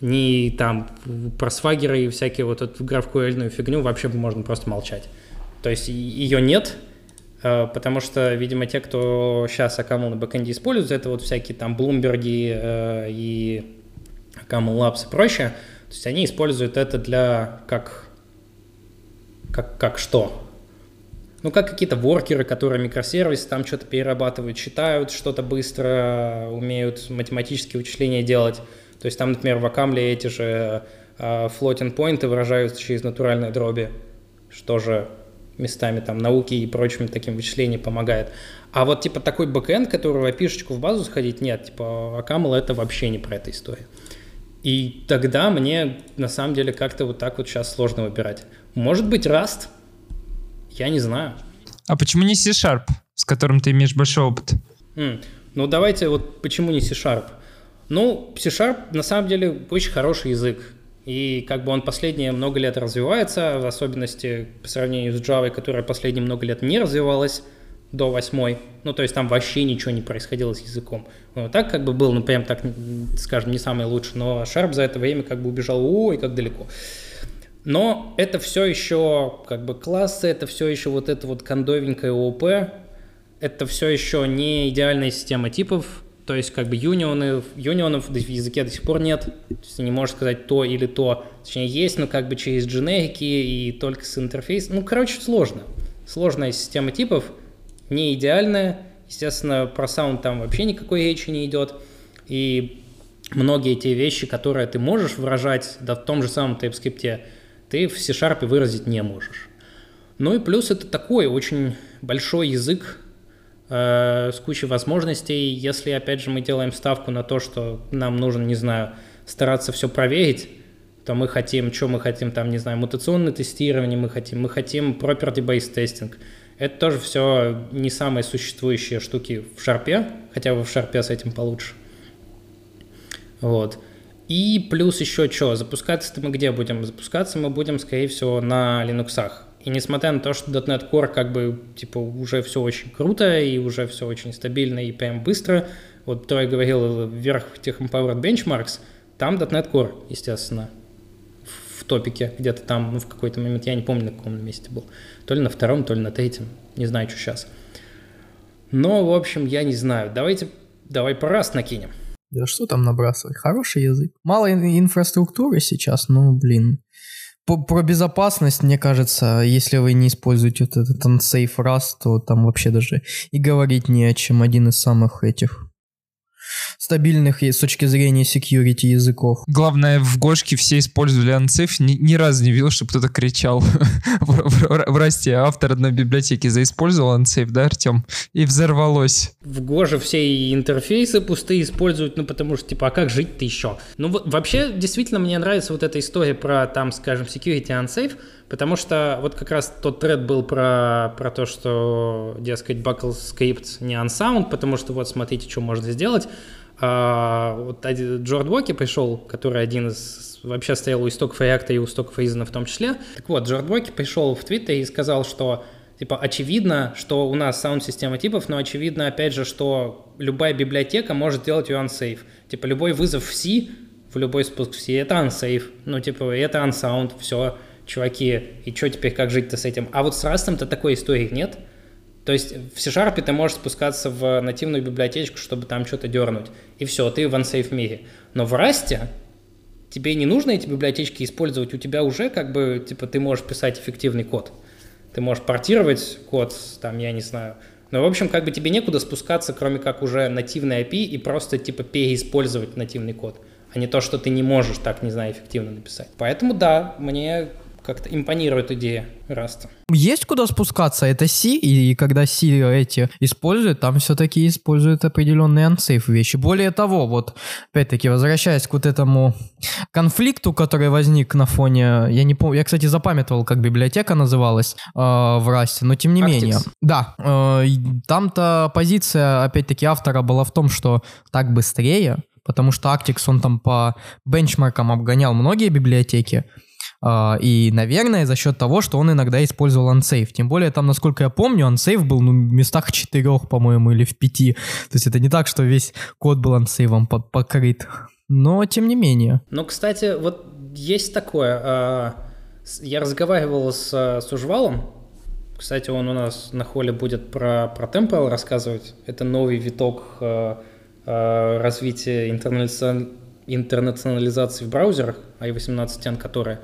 ни там про свагеры и всякие вот эту графкуэльную фигню вообще можно просто молчать. То есть ее нет, э, потому что, видимо, те, кто сейчас Акамл на бэкэнде используют, это вот всякие там Блумберги э, и Camel Labs и прочее, то есть они используют это для как, как, как что? Ну, как какие-то воркеры, которые микросервисы там что-то перерабатывают, считают что-то быстро, умеют математические вычисления делать. То есть там, например, в Акамле эти же э, floating поинты выражаются через натуральные дроби, что же местами там науки и прочими таким вычислениям помогает. А вот типа такой бэкэнд, который в в базу сходить, нет, типа Акамл это вообще не про эту историю. И тогда мне на самом деле как-то вот так вот сейчас сложно выбирать. Может быть, Rust? Я не знаю. А почему не C-Sharp, с которым ты имеешь большой опыт? Mm. Ну, давайте вот почему не C-Sharp? Ну, C-Sharp на самом деле очень хороший язык. И как бы он последние много лет развивается, в особенности по сравнению с Java, которая последние много лет не развивалась до восьмой. Ну, то есть там вообще ничего не происходило с языком. Ну, так как бы был, ну, прям так, скажем, не самый лучший, но Sharp за это время как бы убежал, ой, как далеко. Но это все еще как бы классы, это все еще вот это вот кондовенькое ООП, это все еще не идеальная система типов, то есть как бы юнионы, юнионов в языке до сих пор нет, то есть не можешь сказать то или то, точнее есть, но как бы через дженерики и только с интерфейсом, ну короче сложно, сложная система типов, не идеальная. Естественно, про саунд там вообще никакой речи не идет. И многие те вещи, которые ты можешь выражать да, в том же самом TypeScript, ты в C-Sharp выразить не можешь. Ну и плюс это такой очень большой язык э, с кучей возможностей. Если, опять же, мы делаем ставку на то, что нам нужно, не знаю, стараться все проверить, то мы хотим, что мы хотим, там, не знаю, мутационное тестирование мы хотим, мы хотим property-based testing – это тоже все не самые существующие штуки в шарпе, хотя бы в шарпе с этим получше. Вот. И плюс еще что, запускаться-то мы где будем? Запускаться мы будем, скорее всего, на Linux. И несмотря на то, что .NET Core как бы, типа, уже все очень круто, и уже все очень стабильно и прям быстро, вот Трой говорил вверх тех Empowered Benchmarks, там .NET Core, естественно, топике, где-то там, ну, в какой-то момент, я не помню, на каком месте был. То ли на втором, то ли на третьем. Не знаю, что сейчас. Но, в общем, я не знаю. Давайте, давай по раз накинем. Да что там набрасывать? Хороший язык. Мало инфраструктуры сейчас, ну, блин. По, про безопасность, мне кажется, если вы не используете вот этот unsafe Rust, то там вообще даже и говорить не о чем. Один из самых этих стабильных с точки зрения security языков. Главное, в Гошке все использовали Unsafe. Ни, ни разу не видел, чтобы кто-то кричал в Расте. Автор одной библиотеки заиспользовал Unsafe, да, Артем? И взорвалось. В Гоже все интерфейсы пустые используют, ну потому что, типа, а как жить-то еще? Ну вообще, действительно, мне нравится вот эта история про, там, скажем, security Unsafe, Потому что вот как раз тот тред был про, про то, что, дескать, Buckle Script не unsound, потому что вот смотрите, что можно сделать. А, вот Джорд Боки пришел, который один из вообще стоял у истоков React и у истоков Reason в том числе. Так вот, Джорд Боки пришел в Твиттер и сказал, что типа очевидно, что у нас саунд-система типов, но очевидно, опять же, что любая библиотека может делать ее unsafe. Типа любой вызов в C, в любой спуск в C, это unsafe. Ну, типа, это unsound, все чуваки, и что теперь, как жить-то с этим? А вот с Rust-то такой истории нет. То есть в C-Sharp ты можешь спускаться в нативную библиотечку, чтобы там что-то дернуть. И все, ты в unsafe мире. Но в Rust тебе не нужно эти библиотечки использовать, у тебя уже как бы, типа, ты можешь писать эффективный код. Ты можешь портировать код, там, я не знаю, Но, в общем, как бы тебе некуда спускаться, кроме как уже нативный API и просто типа переиспользовать нативный код, а не то, что ты не можешь так, не знаю, эффективно написать. Поэтому да, мне как-то импонирует идея Rust'а. Есть куда спускаться, это C, и когда C эти используют, там все-таки используют определенные unsafe вещи. Более того, вот, опять-таки, возвращаясь к вот этому конфликту, который возник на фоне, я не помню, я, кстати, запамятовал, как библиотека называлась э, в Rust'е, но тем не Actix. менее. Да, э, там-то позиция, опять-таки, автора была в том, что так быстрее, потому что Actix, он там по бенчмаркам обгонял многие библиотеки, и, наверное, за счет того, что он иногда использовал Unsafe. Тем более, там, насколько я помню, Unsafe был ну, в местах четырех, по-моему, или в пяти. То есть это не так, что весь код был Unsafe покрыт. Но, тем не менее. Ну, кстати, вот есть такое. А, я разговаривал с, с Ужвалом. Кстати, он у нас на холле будет про, про Temple рассказывать. Это новый виток а, а, развития интернационализации в браузерах, i18N, которая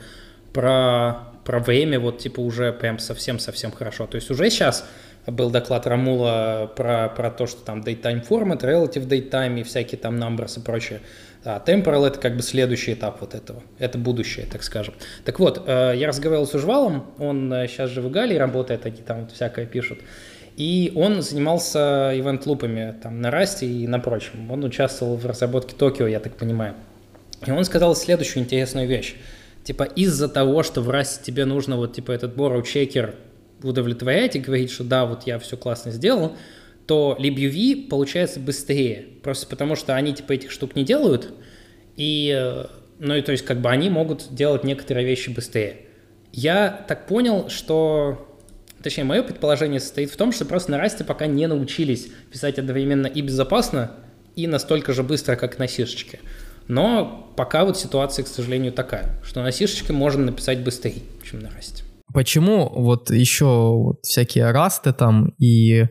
про, про время вот типа уже прям совсем-совсем хорошо. То есть уже сейчас был доклад Рамула про, про то, что там daytime format, relative daytime и всякие там numbers и прочее. А temporal — это как бы следующий этап вот этого. Это будущее, так скажем. Так вот, э, я разговаривал с Ужвалом, он сейчас же в Галии работает, они там вот всякое пишут. И он занимался ивент-лупами там на Расте и на прочем. Он участвовал в разработке Токио, я так понимаю. И он сказал следующую интересную вещь. Типа из-за того, что в расе тебе нужно вот типа этот borrow checker удовлетворять и говорить, что да, вот я все классно сделал, то LibUV получается быстрее. Просто потому что они типа этих штук не делают, и, э, ну и то есть как бы они могут делать некоторые вещи быстрее. Я так понял, что точнее, мое предположение состоит в том, что просто на расте пока не научились писать одновременно и безопасно, и настолько же быстро, как на сишечке. Но пока вот ситуация, к сожалению, такая, что на сишечке можно написать быстрее, чем на расте. Почему вот еще вот всякие расты там и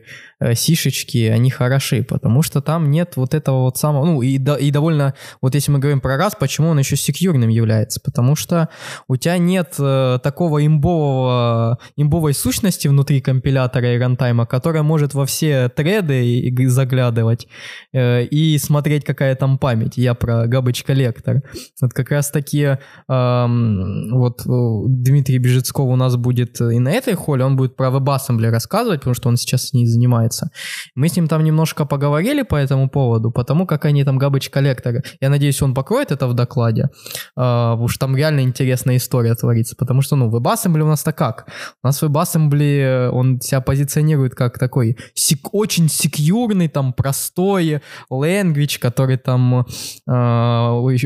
сишечки, они хороши, потому что там нет вот этого вот самого, ну и, до, и довольно, вот если мы говорим про раз, почему он еще секьюрным является, потому что у тебя нет э, такого имбового, имбовой сущности внутри компилятора и рантайма, которая может во все треды заглядывать э, и смотреть, какая там память. Я про garbage коллектор. Вот как раз таки э, вот Дмитрий Бежецков у нас будет и на этой холле, он будет про WebAssembly рассказывать, потому что он сейчас с ней занимается занимается. Мы с ним там немножко поговорили по этому поводу, потому как они там габыч коллекторы. Я надеюсь, он покроет это в докладе, э, что там реально интересная история творится, потому что, ну, WebAssembly у нас-то как? У нас WebAssembly, он себя позиционирует как такой сек- очень секьюрный, там, простой language, который там э,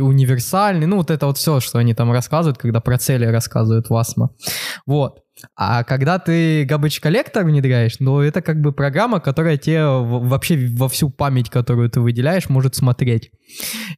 универсальный, ну, вот это вот все, что они там рассказывают, когда про цели рассказывают в ASMA. Вот. А когда ты garbage коллектор внедряешь, ну, это как бы программа, которая тебе вообще во всю память, которую ты выделяешь, может смотреть.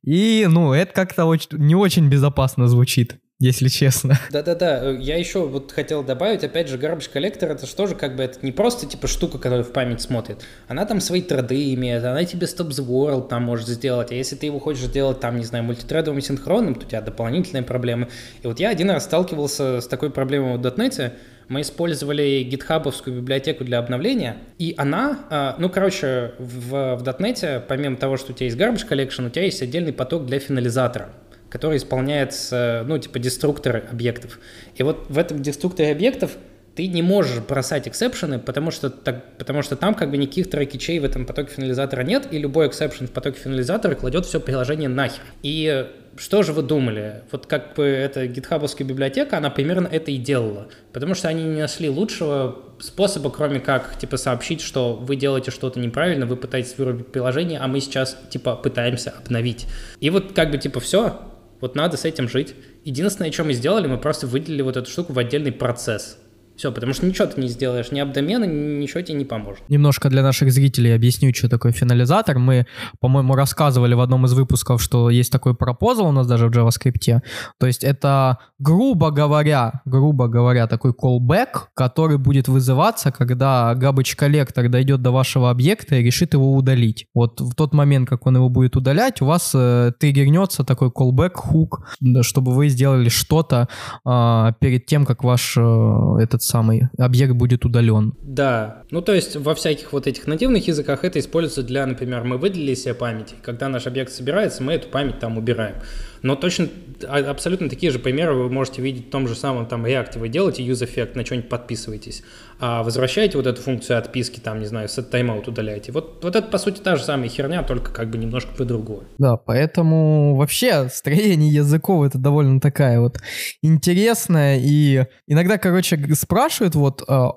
И, ну, это как-то очень, не очень безопасно звучит если честно. Да-да-да, я еще вот хотел добавить, опять же, garbage коллектор это что же как бы это не просто типа штука, которая в память смотрит, она там свои треды имеет, она тебе stop the world там может сделать, а если ты его хочешь сделать там, не знаю, мультитредовым и синхронным, то у тебя дополнительные проблемы. И вот я один раз сталкивался с такой проблемой в .NET, мы использовали GitHub'овскую библиотеку для обновления, и она, а, ну, короче, в, в .NET, помимо того, что у тебя есть garbage collection, у тебя есть отдельный поток для финализатора который исполняет, ну, типа, деструкторы объектов. И вот в этом деструкторе объектов ты не можешь бросать exception'ы, потому что, так, потому что там как бы никаких try-catch'ей в этом потоке финализатора нет, и любой exception в потоке финализатора кладет все приложение нахер. И что же вы думали? Вот как бы эта гитхабовская библиотека, она примерно это и делала. Потому что они не нашли лучшего способа, кроме как, типа, сообщить, что вы делаете что-то неправильно, вы пытаетесь вырубить приложение, а мы сейчас, типа, пытаемся обновить. И вот как бы, типа, все, вот надо с этим жить. Единственное, что мы сделали, мы просто выделили вот эту штуку в отдельный процесс. Все, потому что ничего ты не сделаешь, ни обдомена, ничего тебе не поможет. Немножко для наших зрителей объясню, что такое финализатор. Мы, по-моему, рассказывали в одном из выпусков, что есть такой пропозал у нас даже в JavaScript. То есть это, грубо говоря, грубо говоря, такой callback, который будет вызываться, когда garbage коллектор дойдет до вашего объекта и решит его удалить. Вот в тот момент, как он его будет удалять, у вас э, триггернется такой callback, хук, чтобы вы сделали что-то э, перед тем, как ваш э, этот этот самый объект будет удален. Да, ну то есть во всяких вот этих нативных языках это используется для, например, мы выделили себе память, когда наш объект собирается, мы эту память там убираем. Но точно а, абсолютно такие же примеры вы можете видеть в том же самом там React. Вы делаете use effect, на что-нибудь подписываетесь, а возвращаете вот эту функцию отписки, там, не знаю, set timeout удаляете. Вот, вот это, по сути, та же самая херня, только как бы немножко по-другому. Да, поэтому вообще строение языков это довольно такая вот интересная и иногда, короче, спрашивают вот, а,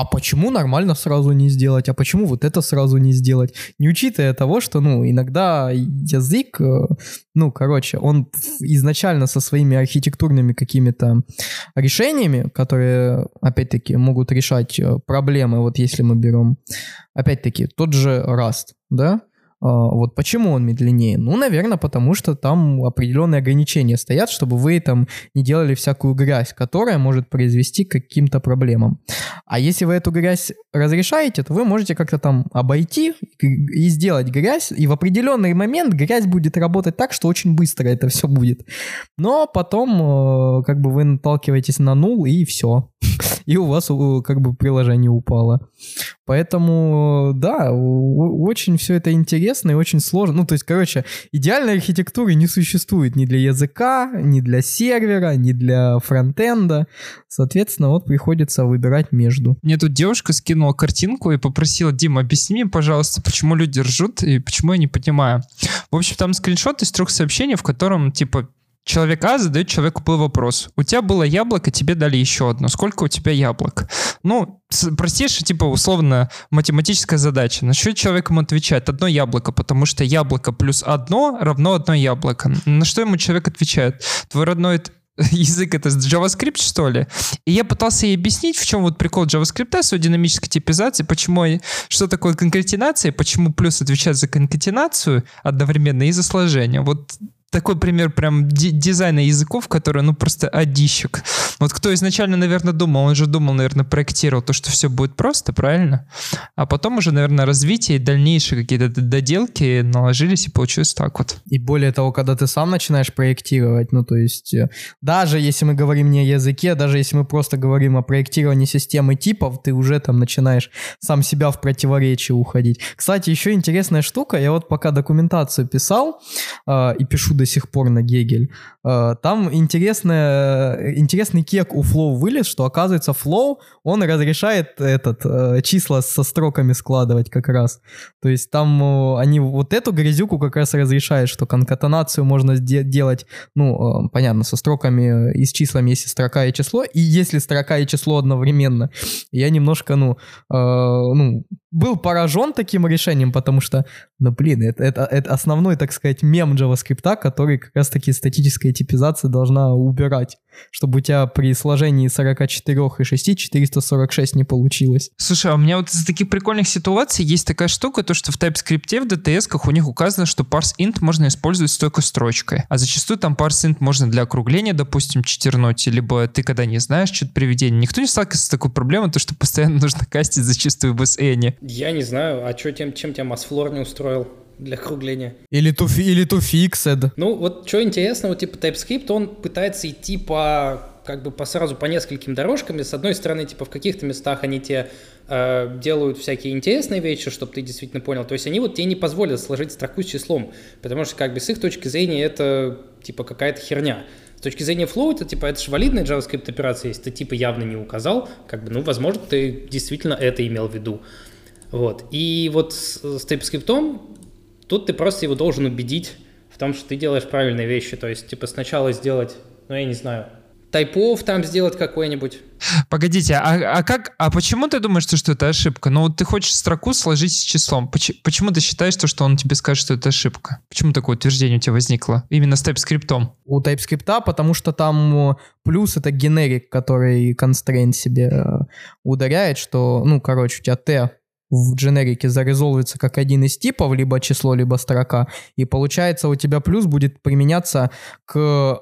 а почему нормально сразу не сделать, а почему вот это сразу не сделать, не учитывая того, что, ну, иногда язык, э, ну, короче, он изначально со своими архитектурными какими-то решениями, которые, опять-таки, могут решать э, проблемы, вот если мы берем, опять-таки, тот же Rust, да, вот почему он медленнее? Ну, наверное, потому что там определенные ограничения стоят, чтобы вы там не делали всякую грязь, которая может произвести к каким-то проблемам. А если вы эту грязь разрешаете, то вы можете как-то там обойти и сделать грязь, и в определенный момент грязь будет работать так, что очень быстро это все будет. Но потом э, как бы вы наталкиваетесь на нул, и все. И у вас как бы приложение упало. Поэтому, да, очень все это интересно и очень сложно. Ну, то есть, короче, идеальной архитектуры не существует ни для языка, ни для сервера, ни для фронтенда. Соответственно, вот приходится выбирать между. Мне тут девушка скинула картинку и попросила, Дима, объясни мне, пожалуйста, почему люди ржут и почему я не понимаю. В общем, там скриншот из трех сообщений, в котором, типа, Человек А задает человеку Б вопрос. У тебя было яблоко, тебе дали еще одно. Сколько у тебя яблок? Ну, простейшая, типа, условно, математическая задача. На что человек ему отвечает? Одно яблоко, потому что яблоко плюс одно равно одно яблоко. На что ему человек отвечает? Твой родной язык это JavaScript, что ли? И я пытался ей объяснить, в чем вот прикол JavaScript с динамической типизацией, почему, что такое конкатенация, почему плюс отвечает за конкатенацию одновременно и за сложение. Вот такой пример прям дизайна языков, который, ну, просто одищик. Вот кто изначально, наверное, думал, он же думал, наверное, проектировал то, что все будет просто, правильно? А потом уже, наверное, развитие и дальнейшие какие-то доделки наложились, и получилось так вот. И более того, когда ты сам начинаешь проектировать, ну, то есть, э, даже если мы говорим не о языке, даже если мы просто говорим о проектировании системы типов, ты уже там начинаешь сам себя в противоречие уходить. Кстати, еще интересная штука, я вот пока документацию писал э, и пишу до сих пор на Гегель. Э, там интересная, интересный кек у Flow вылез, что оказывается Flow, он разрешает этот, э, числа со строками складывать как раз. То есть там э, они вот эту грязюку как раз разрешают, что конкатенацию можно делать, ну, понятно, со строками и с числами, если строка и число, и если строка и число одновременно. Я немножко, ну, ну был поражен таким решением, потому что, ну, блин, это, это, это основной, так сказать, мем JavaScript, который как раз-таки статическая типизация должна убирать, чтобы у тебя при сложении 44 и 6 446 не получилось. Слушай, а у меня вот из таких прикольных ситуаций есть такая штука, то что в TypeScript, в DTS у них указано, что parseInt можно использовать с только строчкой, а зачастую там parseInt можно для округления, допустим, читернуть, либо ты когда не знаешь что-то приведение. Никто не сталкивается с такой проблемой, то что постоянно нужно кастить зачастую в SN. Я не знаю, а что тем, чем тебя Масфлор не устроил? Для округления. Или to, или to fixed. Ну, вот что интересно, вот типа TypeScript, он пытается идти по как бы по сразу по нескольким дорожкам. И с одной стороны, типа в каких-то местах они тебе э, делают всякие интересные вещи, чтобы ты действительно понял. То есть они вот тебе не позволят сложить строку с числом, потому что как бы с их точки зрения это типа какая-то херня. С точки зрения flow, это типа это же валидная JavaScript операция, если ты типа явно не указал, как бы, ну, возможно, ты действительно это имел в виду. Вот. И вот с, с TypeScript тут ты просто его должен убедить в том, что ты делаешь правильные вещи. То есть, типа, сначала сделать, ну, я не знаю, тайпов там сделать какой-нибудь. Погодите, а, а как, а почему ты думаешь, что это ошибка? Ну, вот ты хочешь строку сложить с числом. Почему, почему ты считаешь, что он тебе скажет, что это ошибка? Почему такое утверждение у тебя возникло? Именно с TypeScript? У TypeScript, потому что там плюс это генерик, который constraint себе э, ударяет, что, ну, короче, у тебя T в дженерике зарезолвится как один из типов, либо число, либо строка, и получается у тебя плюс будет применяться к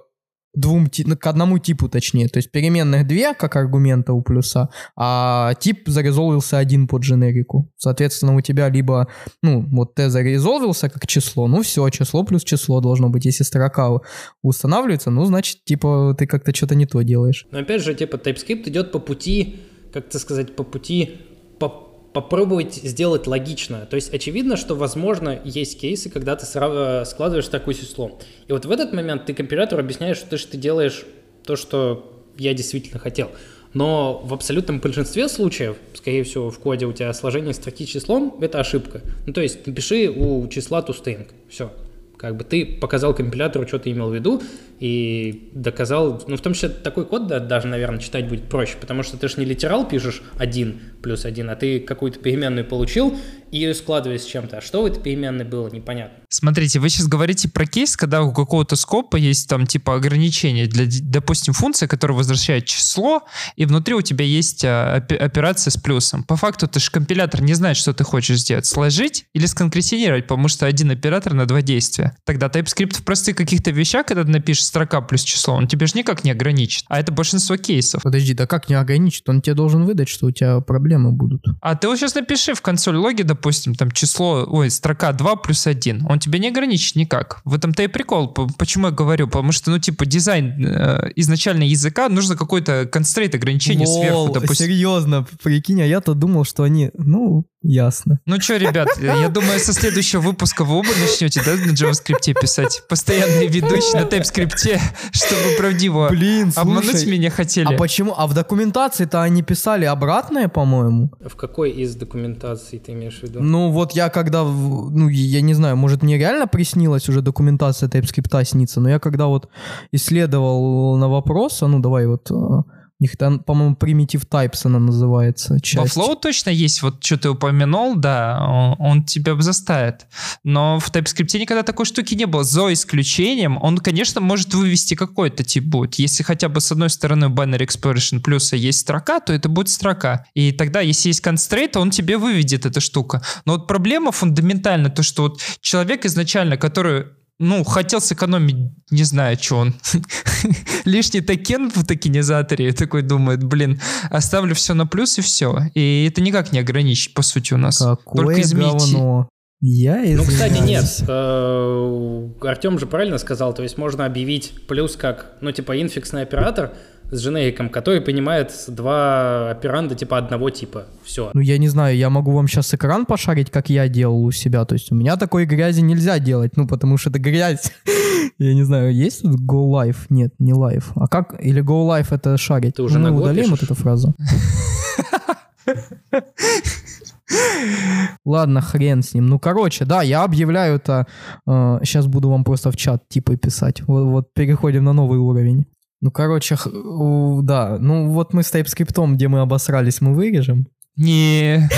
двум, ну, к одному типу точнее. То есть переменных две, как аргумента у плюса, а тип зарезолвился один под дженерику. Соответственно, у тебя либо, ну, вот t зарезолвился как число, ну все, число плюс число должно быть. Если строка устанавливается, ну, значит, типа, ты как-то что-то не то делаешь. Но опять же, типа, TypeScript идет по пути, как то сказать, по пути по попробовать сделать логично. То есть очевидно, что, возможно, есть кейсы, когда ты сразу складываешь такое число. И вот в этот момент ты компилятору объясняешь, что ты, что ты делаешь то, что я действительно хотел. Но в абсолютном большинстве случаев, скорее всего, в коде у тебя сложение строки числом – это ошибка. Ну, то есть напиши у числа toString. Все. Как бы ты показал компилятору, что ты имел в виду, и доказал, ну, в том числе такой код да, даже, наверное, читать будет проще, потому что ты же не литерал пишешь один плюс один, а ты какую-то переменную получил и ее складываешь с чем-то. А что в этой переменной было, непонятно. Смотрите, вы сейчас говорите про кейс, когда у какого-то скопа есть там типа ограничение для, допустим, функция, которая возвращает число, и внутри у тебя есть а, операция с плюсом. По факту ты же компилятор не знает, что ты хочешь сделать. Сложить или сконкретизировать, потому что один оператор на два действия. Тогда TypeScript в простых каких-то вещах, когда ты напишешь строка плюс число, он тебе же никак не ограничит. А это большинство кейсов. Подожди, да как не ограничит? Он тебе должен выдать, что у тебя проблемы будут. А ты вот сейчас напиши в консоль логи, допустим, там число, ой, строка 2 плюс 1. Он тебя не ограничит никак. В этом-то и прикол. Почему я говорю? Потому что, ну, типа, дизайн э, изначально языка, нужно какой-то констрейт ограничение Лол, сверху, допустим. серьезно, прикинь, а я-то думал, что они, ну, Ясно. Ну что, ребят, я думаю, со следующего выпуска вы оба начнете, да, на JavaScript писать? Постоянный ведущий на TypeScript, чтобы правдиво Блин, слушай, обмануть меня хотели. А почему? А в документации-то они писали обратное, по-моему. В какой из документаций ты имеешь в виду? Ну вот я когда, ну я не знаю, может мне реально приснилась уже документация TypeScript снится, но я когда вот исследовал на вопрос, а ну давай вот а, у них там, по-моему, Primitive Types она называется. Часть. Во точно есть, вот что ты упомянул, да, он, он тебя заставит. Но в TypeScript никогда такой штуки не было. За исключением, он, конечно, может вывести какой-то тип будет. Если хотя бы с одной стороны binary expression плюса есть строка, то это будет строка. И тогда, если есть constraint, он тебе выведет эту штуку. Но вот проблема фундаментальна, то, что вот человек изначально, который ну, хотел сэкономить, не знаю, что он. Лишний токен в токенизаторе, такой думает, блин, оставлю все на плюс и все. И это никак не ограничить, по сути, у нас. Какое Только изменить. говно. Я Ну, кстати, нет. Э, Артем же правильно сказал, то есть можно объявить плюс как, ну, типа, инфиксный оператор, с дженериком, который понимает два операнда типа одного типа. Все. Ну, я не знаю, я могу вам сейчас экран пошарить, как я делал у себя. То есть у меня такой грязи нельзя делать, ну, потому что это грязь. я не знаю, есть тут Go Live? Нет, не Live. А как? Или Go Live это шарить? Ты уже ну, на удалим вот эту фразу. Ладно, хрен с ним. Ну, короче, да, я объявляю это. Э, сейчас буду вам просто в чат типа писать. Вот, вот переходим на новый уровень. Ну, короче, да. Ну, вот мы с TypeScript, где мы обосрались, мы вырежем. Не.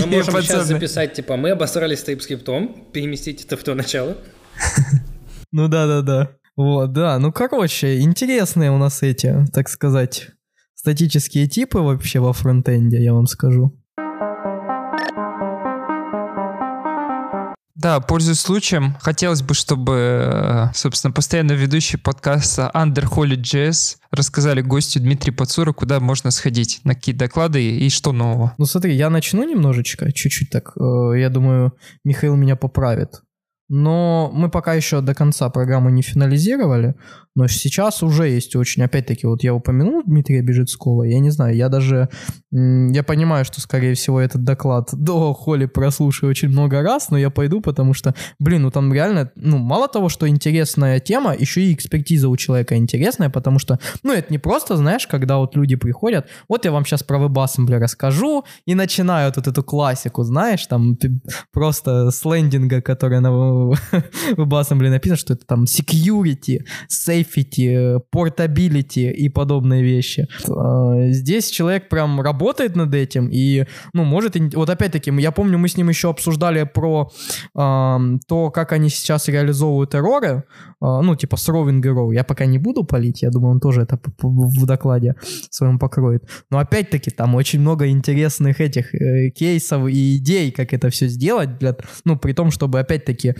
Мы можем сейчас записать, типа, мы обосрались TypeScript, переместить это в то начало. Ну да-да-да. Вот, да. Ну, короче, интересные у нас эти, так сказать, статические типы вообще во фронтенде, я вам скажу. Да, пользуясь случаем, хотелось бы, чтобы, э, собственно, постоянно ведущий подкаста Under Holy JS рассказали гостю Дмитрий Пацура, куда можно сходить, на какие доклады и что нового. Ну смотри, я начну немножечко, чуть-чуть так. Э, я думаю, Михаил меня поправит. Но мы пока еще до конца программу не финализировали. Но сейчас уже есть очень, опять-таки, вот я упомянул Дмитрия Бежецкого, я не знаю, я даже, я понимаю, что, скорее всего, этот доклад до Холли прослушаю очень много раз, но я пойду, потому что, блин, ну там реально, ну, мало того, что интересная тема, еще и экспертиза у человека интересная, потому что, ну, это не просто, знаешь, когда вот люди приходят, вот я вам сейчас про WebAssembly расскажу, и начинают вот эту классику, знаешь, там просто с лендинга, которая на WebAssembly написано, что это там security, safe safety, portability и подобные вещи. А, здесь человек прям работает над этим и, ну, может, вот опять-таки, я помню, мы с ним еще обсуждали про то, как они сейчас реализовывают эроры, э, ну, типа с Roving Error. Я пока не буду палить, я думаю, он тоже это в докладе своем покроет. Но опять-таки, там очень много интересных этих э, кейсов и идей, как это все сделать, для, ну, при том, чтобы, опять-таки, а,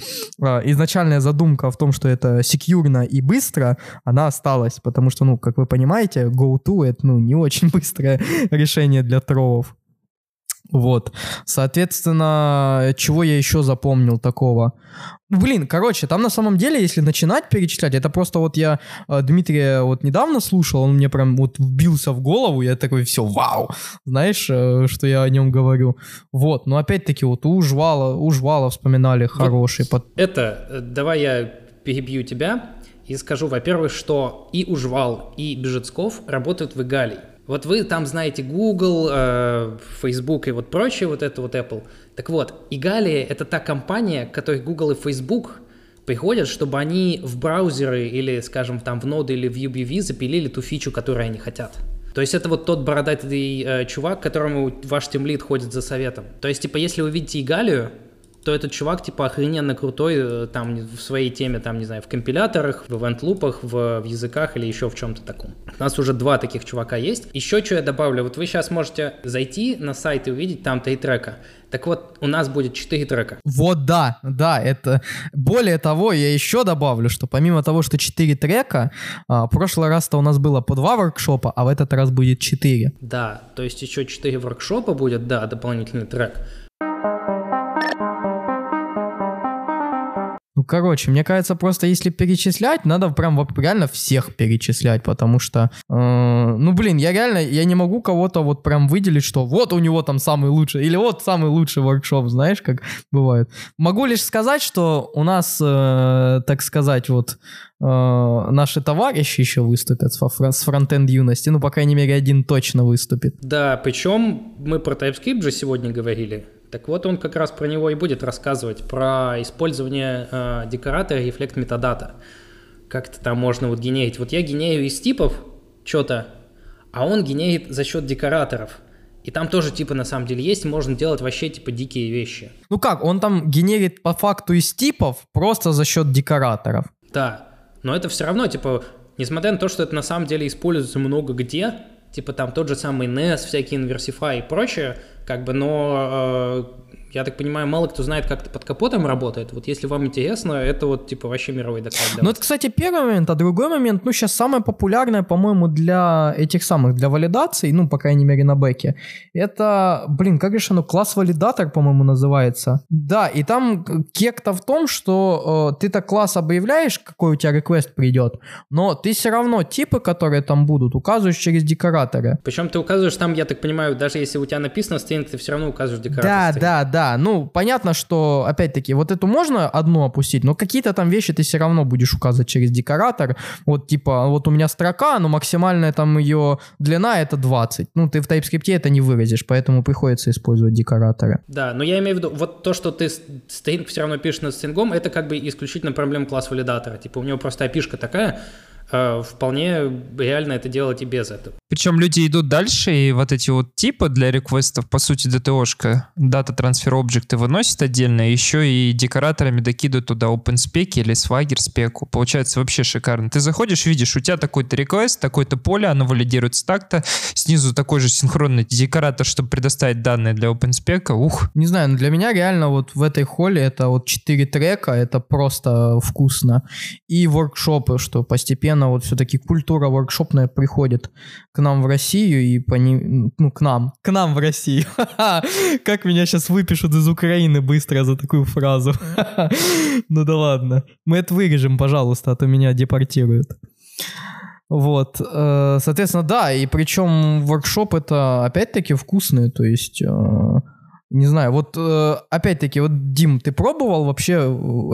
изначальная задумка в том, что это секьюрно и быстро, она осталась, потому что, ну, как вы понимаете, GoTo — это, ну, не очень быстрое решение для троллов. Вот. Соответственно, чего я еще запомнил такого? Блин, короче, там на самом деле, если начинать перечислять, это просто вот я э, Дмитрия вот недавно слушал, он мне прям вот вбился в голову, я такой, все, вау, знаешь, э, что я о нем говорю. Вот, но опять-таки вот у Жвала, у Жвала вспоминали хороший. Вот под... Это, э, давай я перебью тебя и скажу, во-первых, что и Ужвал, и Бежецков работают в Игалии. Вот вы там знаете Google, э, Facebook и вот прочее, вот это вот Apple. Так вот, Игалия — это та компания, к которой Google и Facebook приходят, чтобы они в браузеры или, скажем, там в ноды или в UBV запилили ту фичу, которую они хотят. То есть это вот тот бородатый э, чувак, которому ваш тимлит ходит за советом. То есть, типа, если вы видите Игалию, то этот чувак, типа, охрененно крутой э, там в своей теме, там, не знаю, в компиляторах, в ивент-лупах, в, в языках или еще в чем-то таком. У нас уже два таких чувака есть. Еще что я добавлю, вот вы сейчас можете зайти на сайт и увидеть там три трека. Так вот, у нас будет 4 трека. Вот да, да, это... Более того, я еще добавлю, что помимо того, что 4 трека, а, в прошлый раз-то у нас было по 2 воркшопа, а в этот раз будет 4. Да, то есть еще 4 воркшопа будет, да, дополнительный трек. Ну, короче, мне кажется, просто если перечислять, надо прям вот реально всех перечислять, потому что, э, ну, блин, я реально, я не могу кого-то вот прям выделить, что вот у него там самый лучший, или вот самый лучший воркшоп, знаешь, как бывает. Могу лишь сказать, что у нас, э, так сказать, вот э, наши товарищи еще выступят с, фронтенд юности, ну, по крайней мере, один точно выступит. Да, причем мы про TypeScript же сегодня говорили, так вот, он как раз про него и будет рассказывать, про использование э, декоратора Reflect Metadata. Как это там можно вот генерить. Вот я генерю из типов что-то, а он генерит за счет декораторов. И там тоже типа на самом деле есть, можно делать вообще типа дикие вещи. Ну как, он там генерит по факту из типов просто за счет декораторов. Да, но это все равно типа, несмотря на то, что это на самом деле используется много где, типа там тот же самый NES, всякие Inversify и прочее, как бы, но э, я так понимаю, мало кто знает, как это под капотом работает. Вот если вам интересно, это вот типа вообще мировой доклад. Ну это, кстати, первый момент, а другой момент, ну сейчас самое популярное, по-моему, для этих самых, для валидаций, ну, по крайней мере, на бэке, это, блин, как же оно, класс валидатор, по-моему, называется. Да, и там кек-то в том, что э, ты так класс объявляешь, какой у тебя реквест придет, но ты все равно типы, которые там будут, указываешь через декораторы. Причем ты указываешь там, я так понимаю, даже если у тебя написано стринг, ты все равно указываешь декоратор. Да, да, да, да, ну, понятно, что, опять-таки, вот эту можно одну опустить, но какие-то там вещи ты все равно будешь указывать через декоратор. Вот, типа, вот у меня строка, но максимальная там ее длина это 20. Ну, ты в TypeScript это не выразишь, поэтому приходится использовать декораторы. Да, но я имею в виду, вот то, что ты стринг все равно пишешь над стрингом, это как бы исключительно проблема класс валидатора. Типа, у него просто опишка такая, вполне реально это делать и без этого. Причем люди идут дальше, и вот эти вот типы для реквестов, по сути, DTO-шка, дата трансфер объекты выносят отдельно, еще и декораторами докидывают туда OpenSpec или Swagger спеку. Получается вообще шикарно. Ты заходишь, видишь, у тебя такой-то реквест, такое-то поле, оно валидируется так-то, снизу такой же синхронный декоратор, чтобы предоставить данные для OpenSpec. Ух. Не знаю, но для меня реально вот в этой холле это вот 4 трека, это просто вкусно. И воркшопы, что постепенно постепенно вот все-таки культура воркшопная приходит к нам в Россию и по не... ну, к нам, к нам в Россию. Как меня сейчас выпишут из Украины быстро за такую фразу. Ну да ладно. Мы это вырежем, пожалуйста, а то меня депортируют. Вот, э, соответственно, да, и причем воркшоп это опять-таки вкусный, то есть, э, не знаю, вот э, опять-таки, вот, Дим, ты пробовал вообще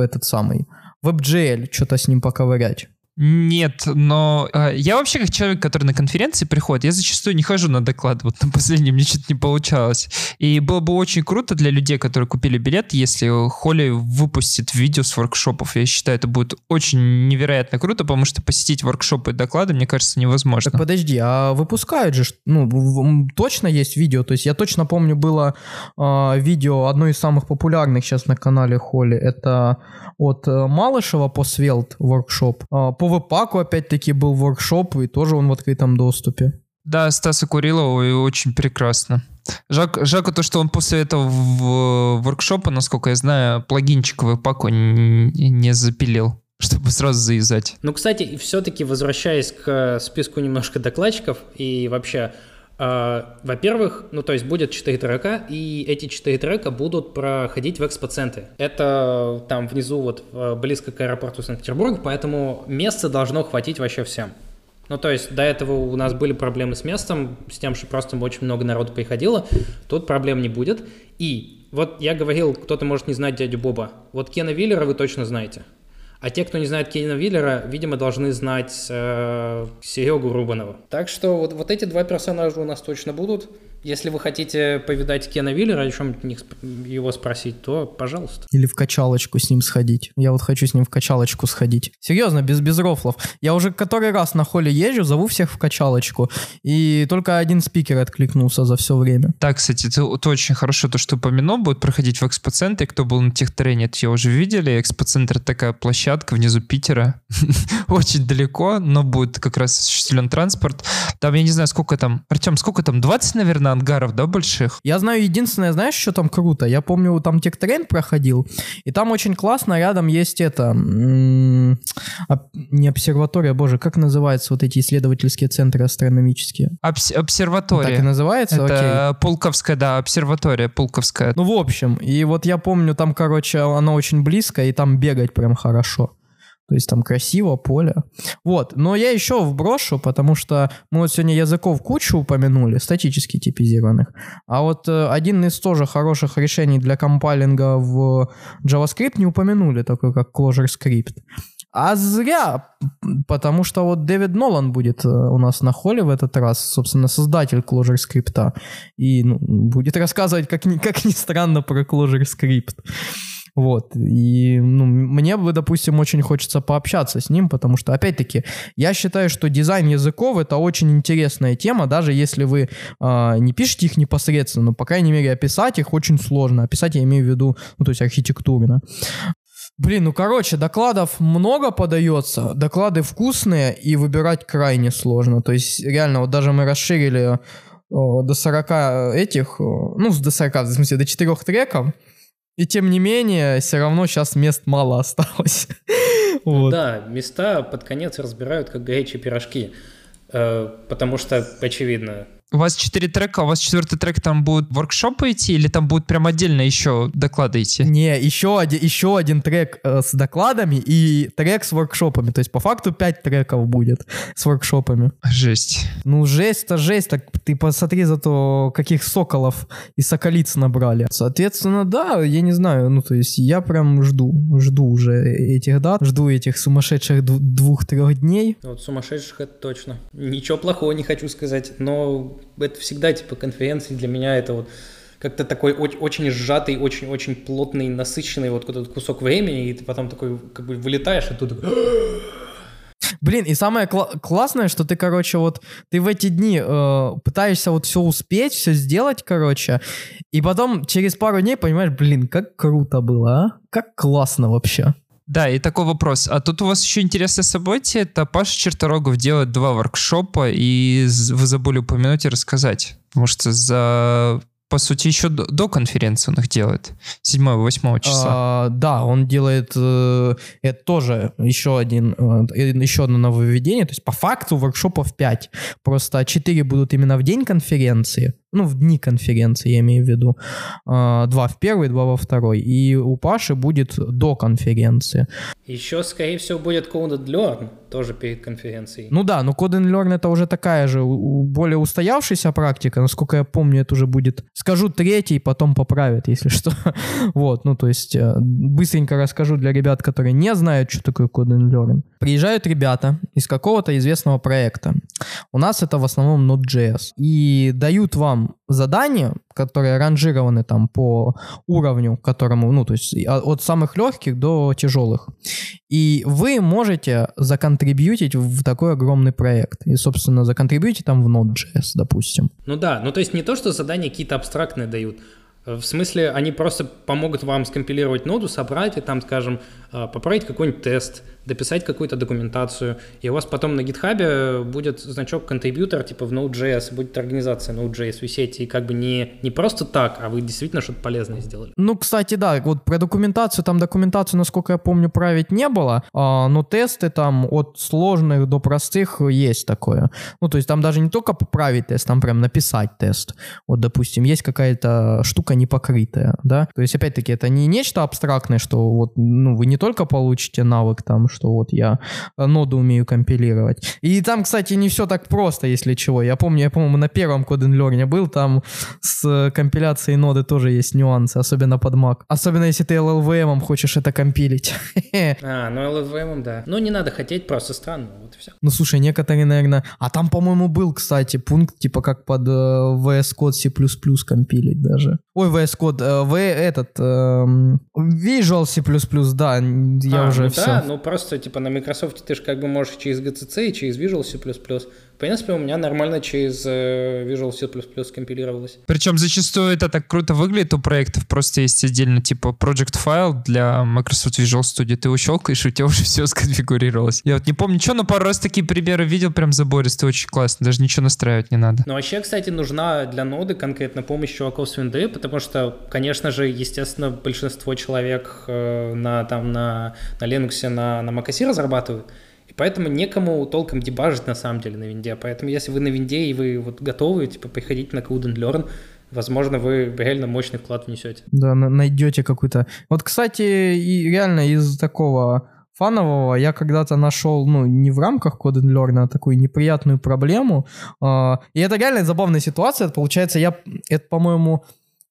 этот самый WebGL, что-то с ним поковырять? Нет, но э, я вообще как человек, который на конференции приходит, я зачастую не хожу на доклад. Вот на последнем мне что-то не получалось. И было бы очень круто для людей, которые купили билет, если Холли выпустит видео с воркшопов. Я считаю, это будет очень невероятно круто, потому что посетить воркшопы и доклады, мне кажется, невозможно. Так подожди, а выпускают же, ну, точно есть видео? То есть я точно помню, было э, видео, одно из самых популярных сейчас на канале Холли, это от э, Малышева по Svelte воркшоп. Э, по веб-паку опять-таки был воркшоп, и тоже он в открытом доступе. Да, Стаса Курилова, и очень прекрасно. Жак, Жаку то, что он после этого в воркшопа, насколько я знаю, плагинчик в паку не запилил чтобы сразу завязать. Ну, кстати, все-таки возвращаясь к списку немножко докладчиков и вообще, э, во-первых, ну, то есть будет 4 трека, и эти 4 трека будут проходить в экспоценты. Это там внизу вот близко к аэропорту Санкт-Петербург, поэтому места должно хватить вообще всем. Ну, то есть до этого у нас были проблемы с местом, с тем, что просто очень много народу приходило. Тут проблем не будет. И вот я говорил, кто-то может не знать дядю Боба. Вот Кена Виллера вы точно знаете. А те, кто не знает Кена Виллера, видимо, должны знать э, Серегу Рубанова. Так что вот, вот эти два персонажа у нас точно будут. Если вы хотите повидать Кена Виллера, о чем его спросить, то пожалуйста. Или в качалочку с ним сходить. Я вот хочу с ним в качалочку сходить. Серьезно, без, без рофлов. Я уже который раз на холле езжу, зову всех в качалочку. И только один спикер откликнулся за все время. Так, кстати, это, это очень хорошо, то, что упомянул, будет проходить в экспоцентре. Кто был на техтрене, это я уже видели. Экспоцентр такая площадка внизу Питера. очень далеко, но будет как раз осуществлен транспорт. Там, я не знаю, сколько там... Артем, сколько там? 20, наверное, ангаров, да, больших? Я знаю единственное, знаешь, что там круто? Я помню, там Техтрейн проходил, и там очень классно, рядом есть это... не обсерватория, боже, как называются вот эти исследовательские центры астрономические? Обс обсерватория. Так и называется? Это Окей. Пулковская, да, обсерватория Пулковская. Ну, в общем, и вот я помню, там, короче, оно очень близко, и там бегать прям хорошо. То есть там красиво, поле. Вот. Но я еще вброшу, потому что мы вот сегодня языков кучу упомянули, статически типизированных. А вот э, один из тоже хороших решений для компайлинга в JavaScript не упомянули, такой как ClojureScript. А зря, потому что вот Дэвид Нолан будет э, у нас на холле в этот раз, собственно, создатель ClojureScript. И ну, будет рассказывать, как ни, как ни странно, про ClojureScript. Вот. И ну, мне бы, допустим, очень хочется пообщаться с ним, потому что, опять-таки, я считаю, что дизайн языков — это очень интересная тема, даже если вы э, не пишете их непосредственно, но, по крайней мере, описать их очень сложно. Описать я имею в виду, ну, то есть архитектурно. Блин, ну короче, докладов много подается, доклады вкусные и выбирать крайне сложно. То есть реально, вот даже мы расширили о, до 40 этих, ну, до 40, в смысле, до 4 треков, и тем не менее, все равно сейчас мест мало осталось. вот. Да, места под конец разбирают как горячие пирожки. Э, потому что, очевидно, у вас четыре трека, у вас четвертый трек там будет воркшопы идти или там будет прям отдельно еще доклады идти? Не, еще один, еще один трек э, с докладами и трек с воркшопами. То есть по факту пять треков будет с воркшопами. Жесть. Ну жесть-то жесть. Так ты посмотри за то, каких соколов и соколиц набрали. Соответственно, да, я не знаю, ну то есть я прям жду, жду уже этих дат, жду этих сумасшедших двух-трех дней. Вот сумасшедших это точно. Ничего плохого не хочу сказать, но это всегда типа конференции для меня это вот как-то такой очень сжатый, очень-очень плотный, насыщенный вот этот кусок времени, и ты потом такой как бы вылетаешь, и тут Блин, и самое кл- классное, что ты, короче, вот ты в эти дни э, пытаешься вот все успеть, все сделать, короче, и потом через пару дней понимаешь, блин, как круто было, а? Как классно вообще. Да, и такой вопрос. А тут у вас еще интересное событие. Это Паша Черторогов делает два воркшопа, и вы забыли упомянуть и рассказать. Потому что за по сути, еще до, до конференции он их делает. 7-8 числа. А, да, он делает э, это тоже еще один, э, еще одно нововведение. То есть по факту воркшопов 5. Просто 4 будут именно в день конференции, ну, в дни конференции, я имею в виду. А, два в первый, два во второй. И у Паши будет до конференции. Еще, скорее всего, будет Coded Learn тоже перед конференцией. Ну да, но Coded Learn это уже такая же более устоявшаяся практика. Насколько я помню, это уже будет, скажу третий, потом поправят, если что. вот, ну то есть э, быстренько расскажу для ребят, которые не знают, что такое Coded Learn. Приезжают ребята из какого-то известного проекта. У нас это в основном Node.js. И дают вам задания, которые ранжированы там по уровню, которому, ну, то есть от самых легких до тяжелых. И вы можете законтрибьютить в такой огромный проект. И, собственно, законтрибьютить там в Node.js, допустим. Ну да, ну то есть не то, что задания какие-то абстрактные дают, В смысле, они просто помогут вам скомпилировать ноду, собрать и там, скажем, а, поправить какой-нибудь тест, дописать какую-то документацию, и у вас потом на GitHub будет значок контрибьютор типа в Node.js, будет организация Node.js висеть, и как бы не, не просто так, а вы действительно что-то полезное сделали. Ну, кстати, да, вот про документацию, там документацию, насколько я помню, править не было, а, но тесты там от сложных до простых есть такое. Ну, то есть там даже не только поправить тест, там прям написать тест. Вот, допустим, есть какая-то штука непокрытая, да, то есть, опять-таки, это не нечто абстрактное, что вот, ну, вы не только получите навык там, что вот я э, ноду умею компилировать. И там, кстати, не все так просто, если чего. Я помню, я, по-моему, на первом Code Learn был, там с компиляцией ноды тоже есть нюансы, особенно под Mac. Особенно если ты LLVM хочешь это компилить. А, ну LLVM, да. Ну, не надо хотеть, просто странно, вот и все. Ну, слушай, некоторые, наверное... А там, по-моему, был, кстати, пункт, типа, как под э, VS Code C++ компилить даже. Ой, VS Code, э, V этот... Э, Visual C++, да, я а, уже ну все. Да, ну просто, типа, на Microsoft ты же как бы можешь через GCC и через Visual C++. Принципе, у меня нормально через э, Visual C++ компилировалось. Причем зачастую это так круто выглядит у проектов. Просто есть отдельно типа project файл для Microsoft Visual Studio. Ты его щелкаешь, и у тебя уже все сконфигурировалось. Я вот не помню, что, но пару раз такие примеры видел, прям забористый, очень классно. Даже ничего настраивать не надо. Ну, вообще, кстати, нужна для ноды конкретно помощь чуваков с винды, потому что, конечно же, естественно, большинство человек э, на, там, на, на Linux, на, на macOS разрабатывают. И поэтому некому толком дебажить на самом деле на винде. Поэтому если вы на винде и вы вот готовы, типа, приходите на Code and Learn, возможно, вы реально мощный вклад внесете. Да, на- найдете какую-то... Вот, кстати, и реально из такого фанового я когда-то нашел, ну, не в рамках Code and Learn, а такую неприятную проблему. А, И это реально забавная ситуация. Получается, я... Это, по-моему,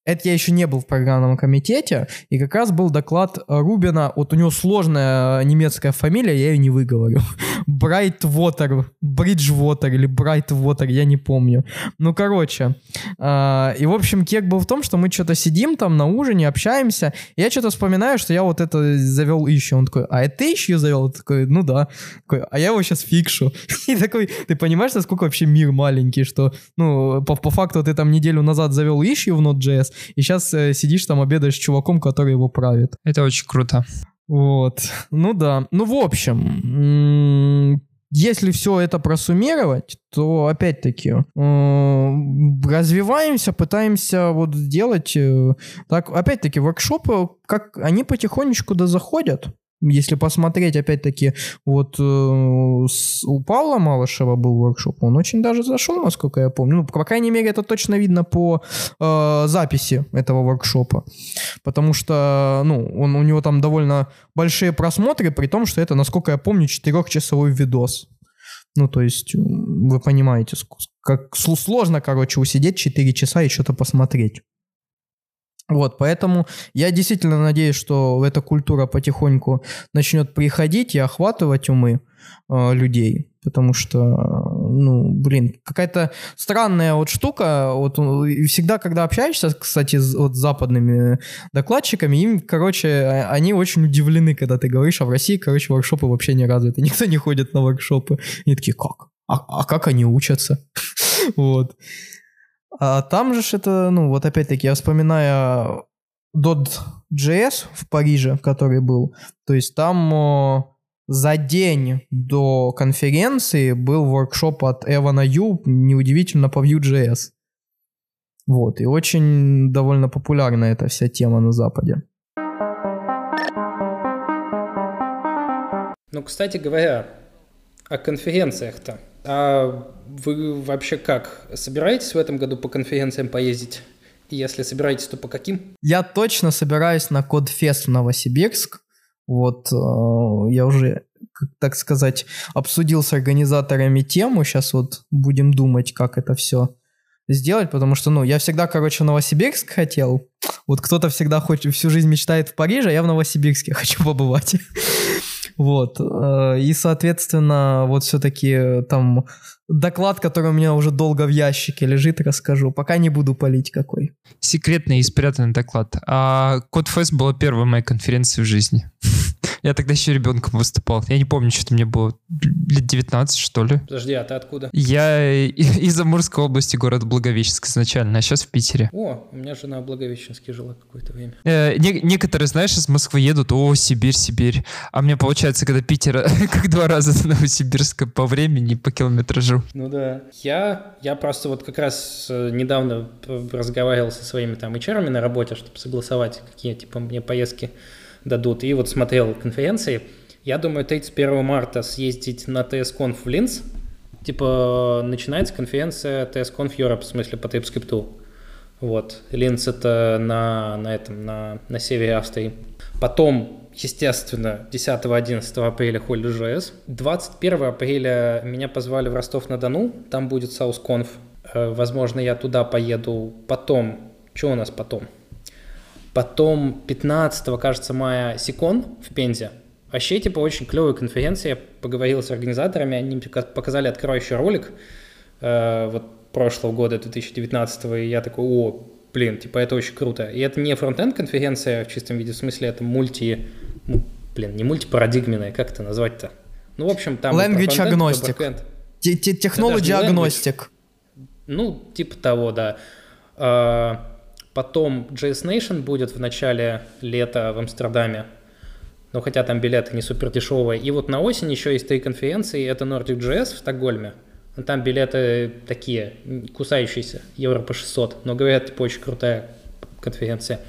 это я еще не был в программном комитете, и как раз был доклад Рубина, вот у него сложная немецкая фамилия, я ее не выговорю. Брайтвотер, Бриджвотер или Брайтвотер, я не помню. Ну, короче. а, И, в общем, кек был в том, что мы что-то сидим там на ужине, общаемся, я что-то вспоминаю, что я вот это завел ищу. Он такой, а это ты ищу завел? Я такой, ну да. Такой, а я его сейчас фикшу. И такой, ты понимаешь, насколько вообще мир маленький, что, ну, по, по факту ты там неделю назад завел ищу в Node.js, и сейчас э, сидишь там, обедаешь с чуваком, который его правит. Это очень круто. Вот. Ну да. Ну, в общем, если все это просуммировать, то опять-таки э, развиваемся, пытаемся вот сделать э, так, опять-таки воркшопы, как они потихонечку да заходят. Если посмотреть, опять-таки, вот э, с- у Павла Малышева был воркшоп, он очень даже зашел, насколько я помню. Ну, по крайней мере, это точно видно по э, записи этого воркшопа. Потому что, ну, он, у него там довольно большие просмотры, при том, что это, насколько я помню, четырехчасовой видос. Ну, то есть, вы понимаете, как сл- сложно, короче, усидеть 4 часа и что-то посмотреть. Вот, поэтому я действительно надеюсь, что эта культура потихоньку начнет приходить и охватывать умы э, людей, потому что, ну, блин, какая-то странная вот штука, вот и всегда, когда общаешься, кстати, с вот, с западными докладчиками, им, короче, э, они очень удивлены, когда ты говоришь, а в России, короче, воркшопы вообще не развиты, никто не ходит на воркшопы. Они такие, как? А, а как они учатся? Вот. А там же это, ну, вот опять-таки, я вспоминаю Dot.js в Париже, который был, то есть там о, за день до конференции был воркшоп от Эвана Ю, неудивительно, по Vue.js. Вот, и очень довольно популярна эта вся тема на Западе. Ну, кстати говоря, о конференциях-то. А вы вообще как? Собираетесь в этом году по конференциям поездить? И если собираетесь, то по каким? Я точно собираюсь на Кодфест в Новосибирск. Вот э, я уже, так сказать, обсудил с организаторами тему. Сейчас вот будем думать, как это все сделать, потому что, ну, я всегда, короче, Новосибирск хотел. Вот кто-то всегда хочет, всю жизнь мечтает в Париже, а я в Новосибирске хочу побывать. Вот. э, И, соответственно, вот все-таки там доклад, который у меня уже долго в ящике лежит, расскажу. Пока не буду палить какой. Секретный и спрятанный доклад. А Кодфест была первой моей конференцией в жизни. Я тогда еще ребенком выступал. Я не помню, что мне было лет 19, что ли. Подожди, а ты откуда? Я из Амурской области, город Благовещенск изначально, а сейчас в Питере. О, у меня жена в Благовещенске жила какое-то время. Э, не, некоторые, знаешь, из Москвы едут, о, Сибирь, Сибирь. А мне получается, когда Питер как два раза до Новосибирска по времени, по километражу. Ну да. Я, я просто вот как раз э, недавно разговаривал со своими там HR на работе, чтобы согласовать, какие типа мне поездки дадут. И вот смотрел конференции. Я думаю, 31 марта съездить на TSConf в Линц. Типа начинается конференция TSConf Europe, в смысле по TypeScript. Вот. Линц это на, на этом, на, на севере Австрии. Потом, естественно, 10-11 апреля Holy.js. 21 апреля меня позвали в Ростов-на-Дону, там будет SouthConf. Э, возможно, я туда поеду. Потом, что у нас потом? Потом 15, кажется, мая Сикон в Пензе. Вообще, типа, очень клевая конференция. Я поговорил с организаторами, они показали открывающий ролик э, вот прошлого года, 2019, и я такой, о, блин, типа, это очень круто. И это не фронтенд конференция в чистом виде, в смысле, это мульти, блин, не мультипарадигменная, как это назвать-то? Ну, в общем, там... Language agnostic. Technology agnostic. Ну, типа того, да. Потом JS Nation будет в начале лета в Амстердаме. Но хотя там билеты не супер дешевые. И вот на осень еще есть три конференции. Это Nordic JS в Стокгольме. Там билеты такие, кусающиеся, евро по 600. Но говорят, типа, очень крутая конференция.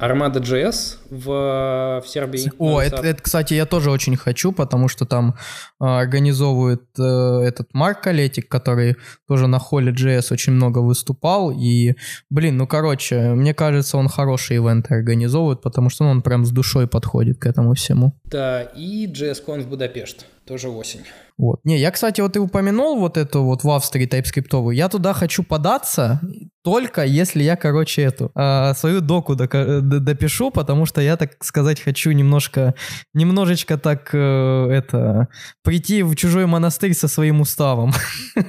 Armada JS в, в Сербии. О, это, это, кстати, я тоже очень хочу, потому что там э, организовывает э, этот Марк Калетик, который тоже на холле JS очень много выступал. И, блин, ну, короче, мне кажется, он хорошие ивенты организовывает, потому что ну, он прям с душой подходит к этому всему. Да, и JSCon в Будапешт, тоже осень. Вот. Не, я, кстати, вот и упомянул вот эту вот в Австрии TypeScript. Я туда хочу податься только если я, короче, эту э, свою доку допишу, потому что я, так сказать, хочу немножко, немножечко так э, это прийти в чужой монастырь со своим уставом.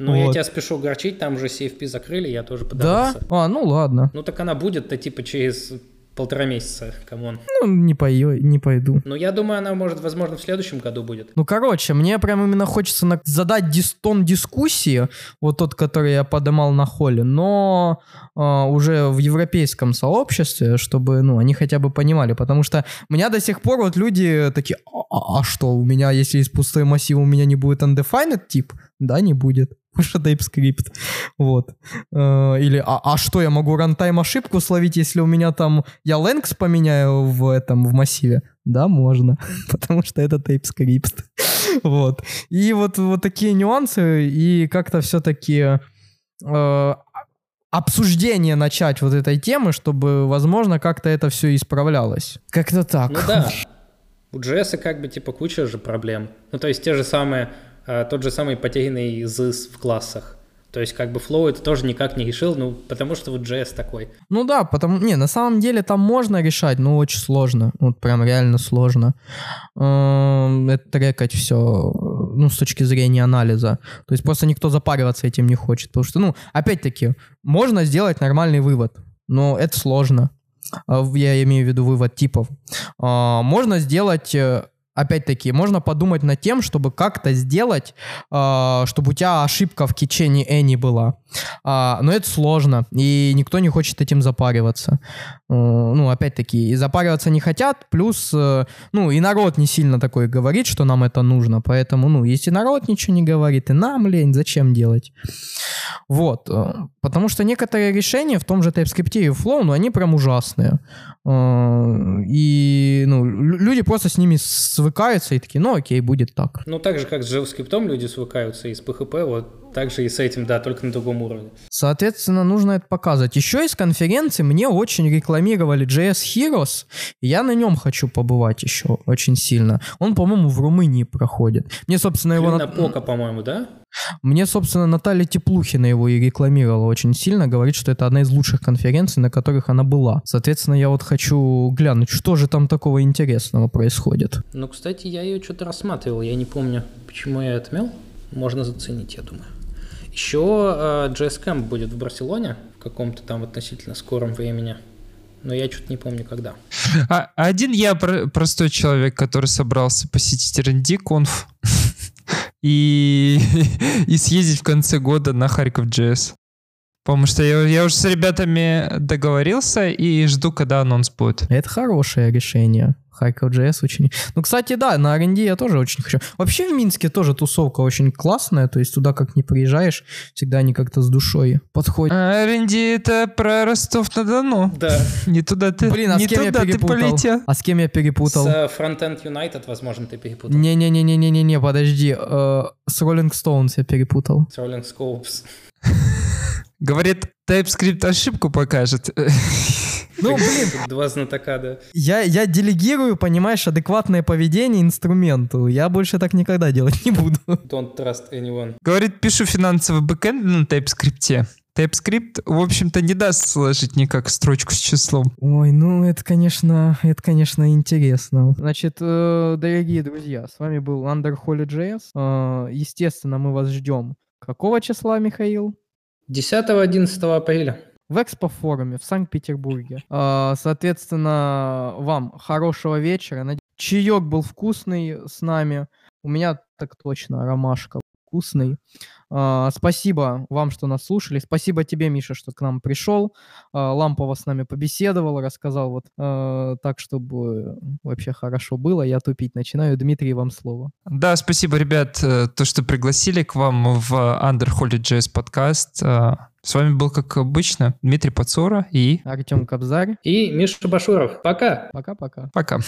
Ну, вот. я тебя спешу огорчить, там же CFP закрыли, я тоже подавался. Да? А, ну ладно. Ну, так она будет-то типа через полтора месяца, come on. Ну, не, пою, не пойду. Ну, я думаю, она может, возможно, в следующем году будет. Ну, короче, мне прям именно хочется на... задать дис... тон дискуссии, вот тот, который я подымал на Holy, но э, уже в европейском сообществе, чтобы, ну, они хотя бы понимали, потому что у меня до сих пор вот люди такие, а, а, а что, у меня, если есть пустой массив, у меня не будет undefined тип? Да, не будет выше TypeScript. Вот. Э, или, а, а что, я могу рантайм ошибку словить, если у меня там, я length поменяю в этом, в массиве? Да, можно, потому что это TypeScript. вот. И вот, вот такие нюансы, и как-то все-таки э, обсуждение начать вот этой темы, чтобы, возможно, как-то это все исправлялось. Как-то так. Ну да. У JS как бы типа куча же проблем. Ну то есть те же самые тот же самый потерянный ZIS в классах. То есть как бы Flow это тоже никак не решил, ну, потому что вот JS такой. Ну да, потому, не, на самом деле там можно решать, но очень сложно, вот прям реально сложно. Эм, это трекать все, ну, с точки зрения анализа. То есть просто никто запариваться этим не хочет, потому что, ну, опять-таки, можно сделать нормальный вывод, но это сложно. Э, я имею в виду вывод типов. Э, можно сделать опять-таки, можно подумать над тем, чтобы как-то сделать, э, чтобы у тебя ошибка в кичении any была. Э, но это сложно, и никто не хочет этим запариваться. Э, ну, опять-таки, и запариваться не хотят, плюс, э, ну, и народ не сильно такой говорит, что нам это нужно, поэтому, ну, если народ ничего не говорит, и нам лень, зачем делать? Вот, э, потому что некоторые решения в том же TypeScript и Flow, ну, они прям ужасные. Э, и, ну, люди просто с ними свыкаются и такие, ну окей, будет так. Ну так же, как с JavaScript люди свыкаются и с PHP, вот так же и с этим, да, только на другом уровне. Соответственно, нужно это показывать. Еще из конференции мне очень рекламировали JS Heroes, я на нем хочу побывать еще очень сильно. Он, по-моему, в Румынии проходит. Мне, собственно, его... На Пока, по-моему, да? Мне, собственно, Наталья Теплухина его и рекламировала очень сильно, говорит, что это одна из лучших конференций, на которых она была. Соответственно, я вот хочу глянуть, что же там такого интересного происходит. Ну, кстати, я ее что-то рассматривал, я не помню, почему я отмел. Можно заценить, я думаю. Еще э, JS Camp будет в Барселоне в каком-то там относительно скором времени. но я что-то не помню, когда. А, один я про- простой человек, который собрался посетить R&D конф и, и съездить в конце года на Харьков JS. Потому что я, я уже с ребятами договорился и жду, когда анонс будет. Это хорошее решение. Харьков JS очень... Ну, кстати, да, на R&D я тоже очень хочу. Вообще в Минске тоже тусовка очень классная, то есть туда как не приезжаешь, всегда они как-то с душой подходят. А, R&D это про Ростов-на-Дону. Да, Не туда ты, Блин, а не с кем я туда ты перепутал? полетел. А с кем я перепутал? с э, Frontend United, возможно, ты перепутал. Не-не-не-не-не-не, подожди. э, с Rolling Stones я перепутал. С Rolling Scopes. Говорит, TypeScript ошибку покажет. Ну, блин, два знатока, да. я, я делегирую, понимаешь, адекватное поведение инструменту. Я больше так никогда делать не буду. Don't trust anyone. Говорит, пишу финансовый бэкэнд на TypeScript. TypeScript, в общем-то, не даст сложить никак строчку с числом. Ой, ну это, конечно, это, конечно, интересно. Значит, э, дорогие друзья, с вами был Underholy.js. Э, Естественно, мы вас ждем. Какого числа, Михаил? 10-11 апреля. В экспо-форуме в Санкт-Петербурге. Э, Соответственно, вам хорошего вечера. Чаек был вкусный с нами. У меня так точно ромашка вкусный. Э, Спасибо вам, что нас слушали. Спасибо тебе, Миша, что к нам пришел. Э, Лампова с нами побеседовал, рассказал вот э, так, чтобы вообще хорошо было. Я тупить начинаю. Дмитрий, вам слово. Да, спасибо, ребят, э, то, что пригласили к вам в Under Holy Jazz подкаст. Э, С вами был, как обычно, Дмитрий Пацора и Артем Кобзарь. И Миша Башуров. Пока! Пока-пока. пока.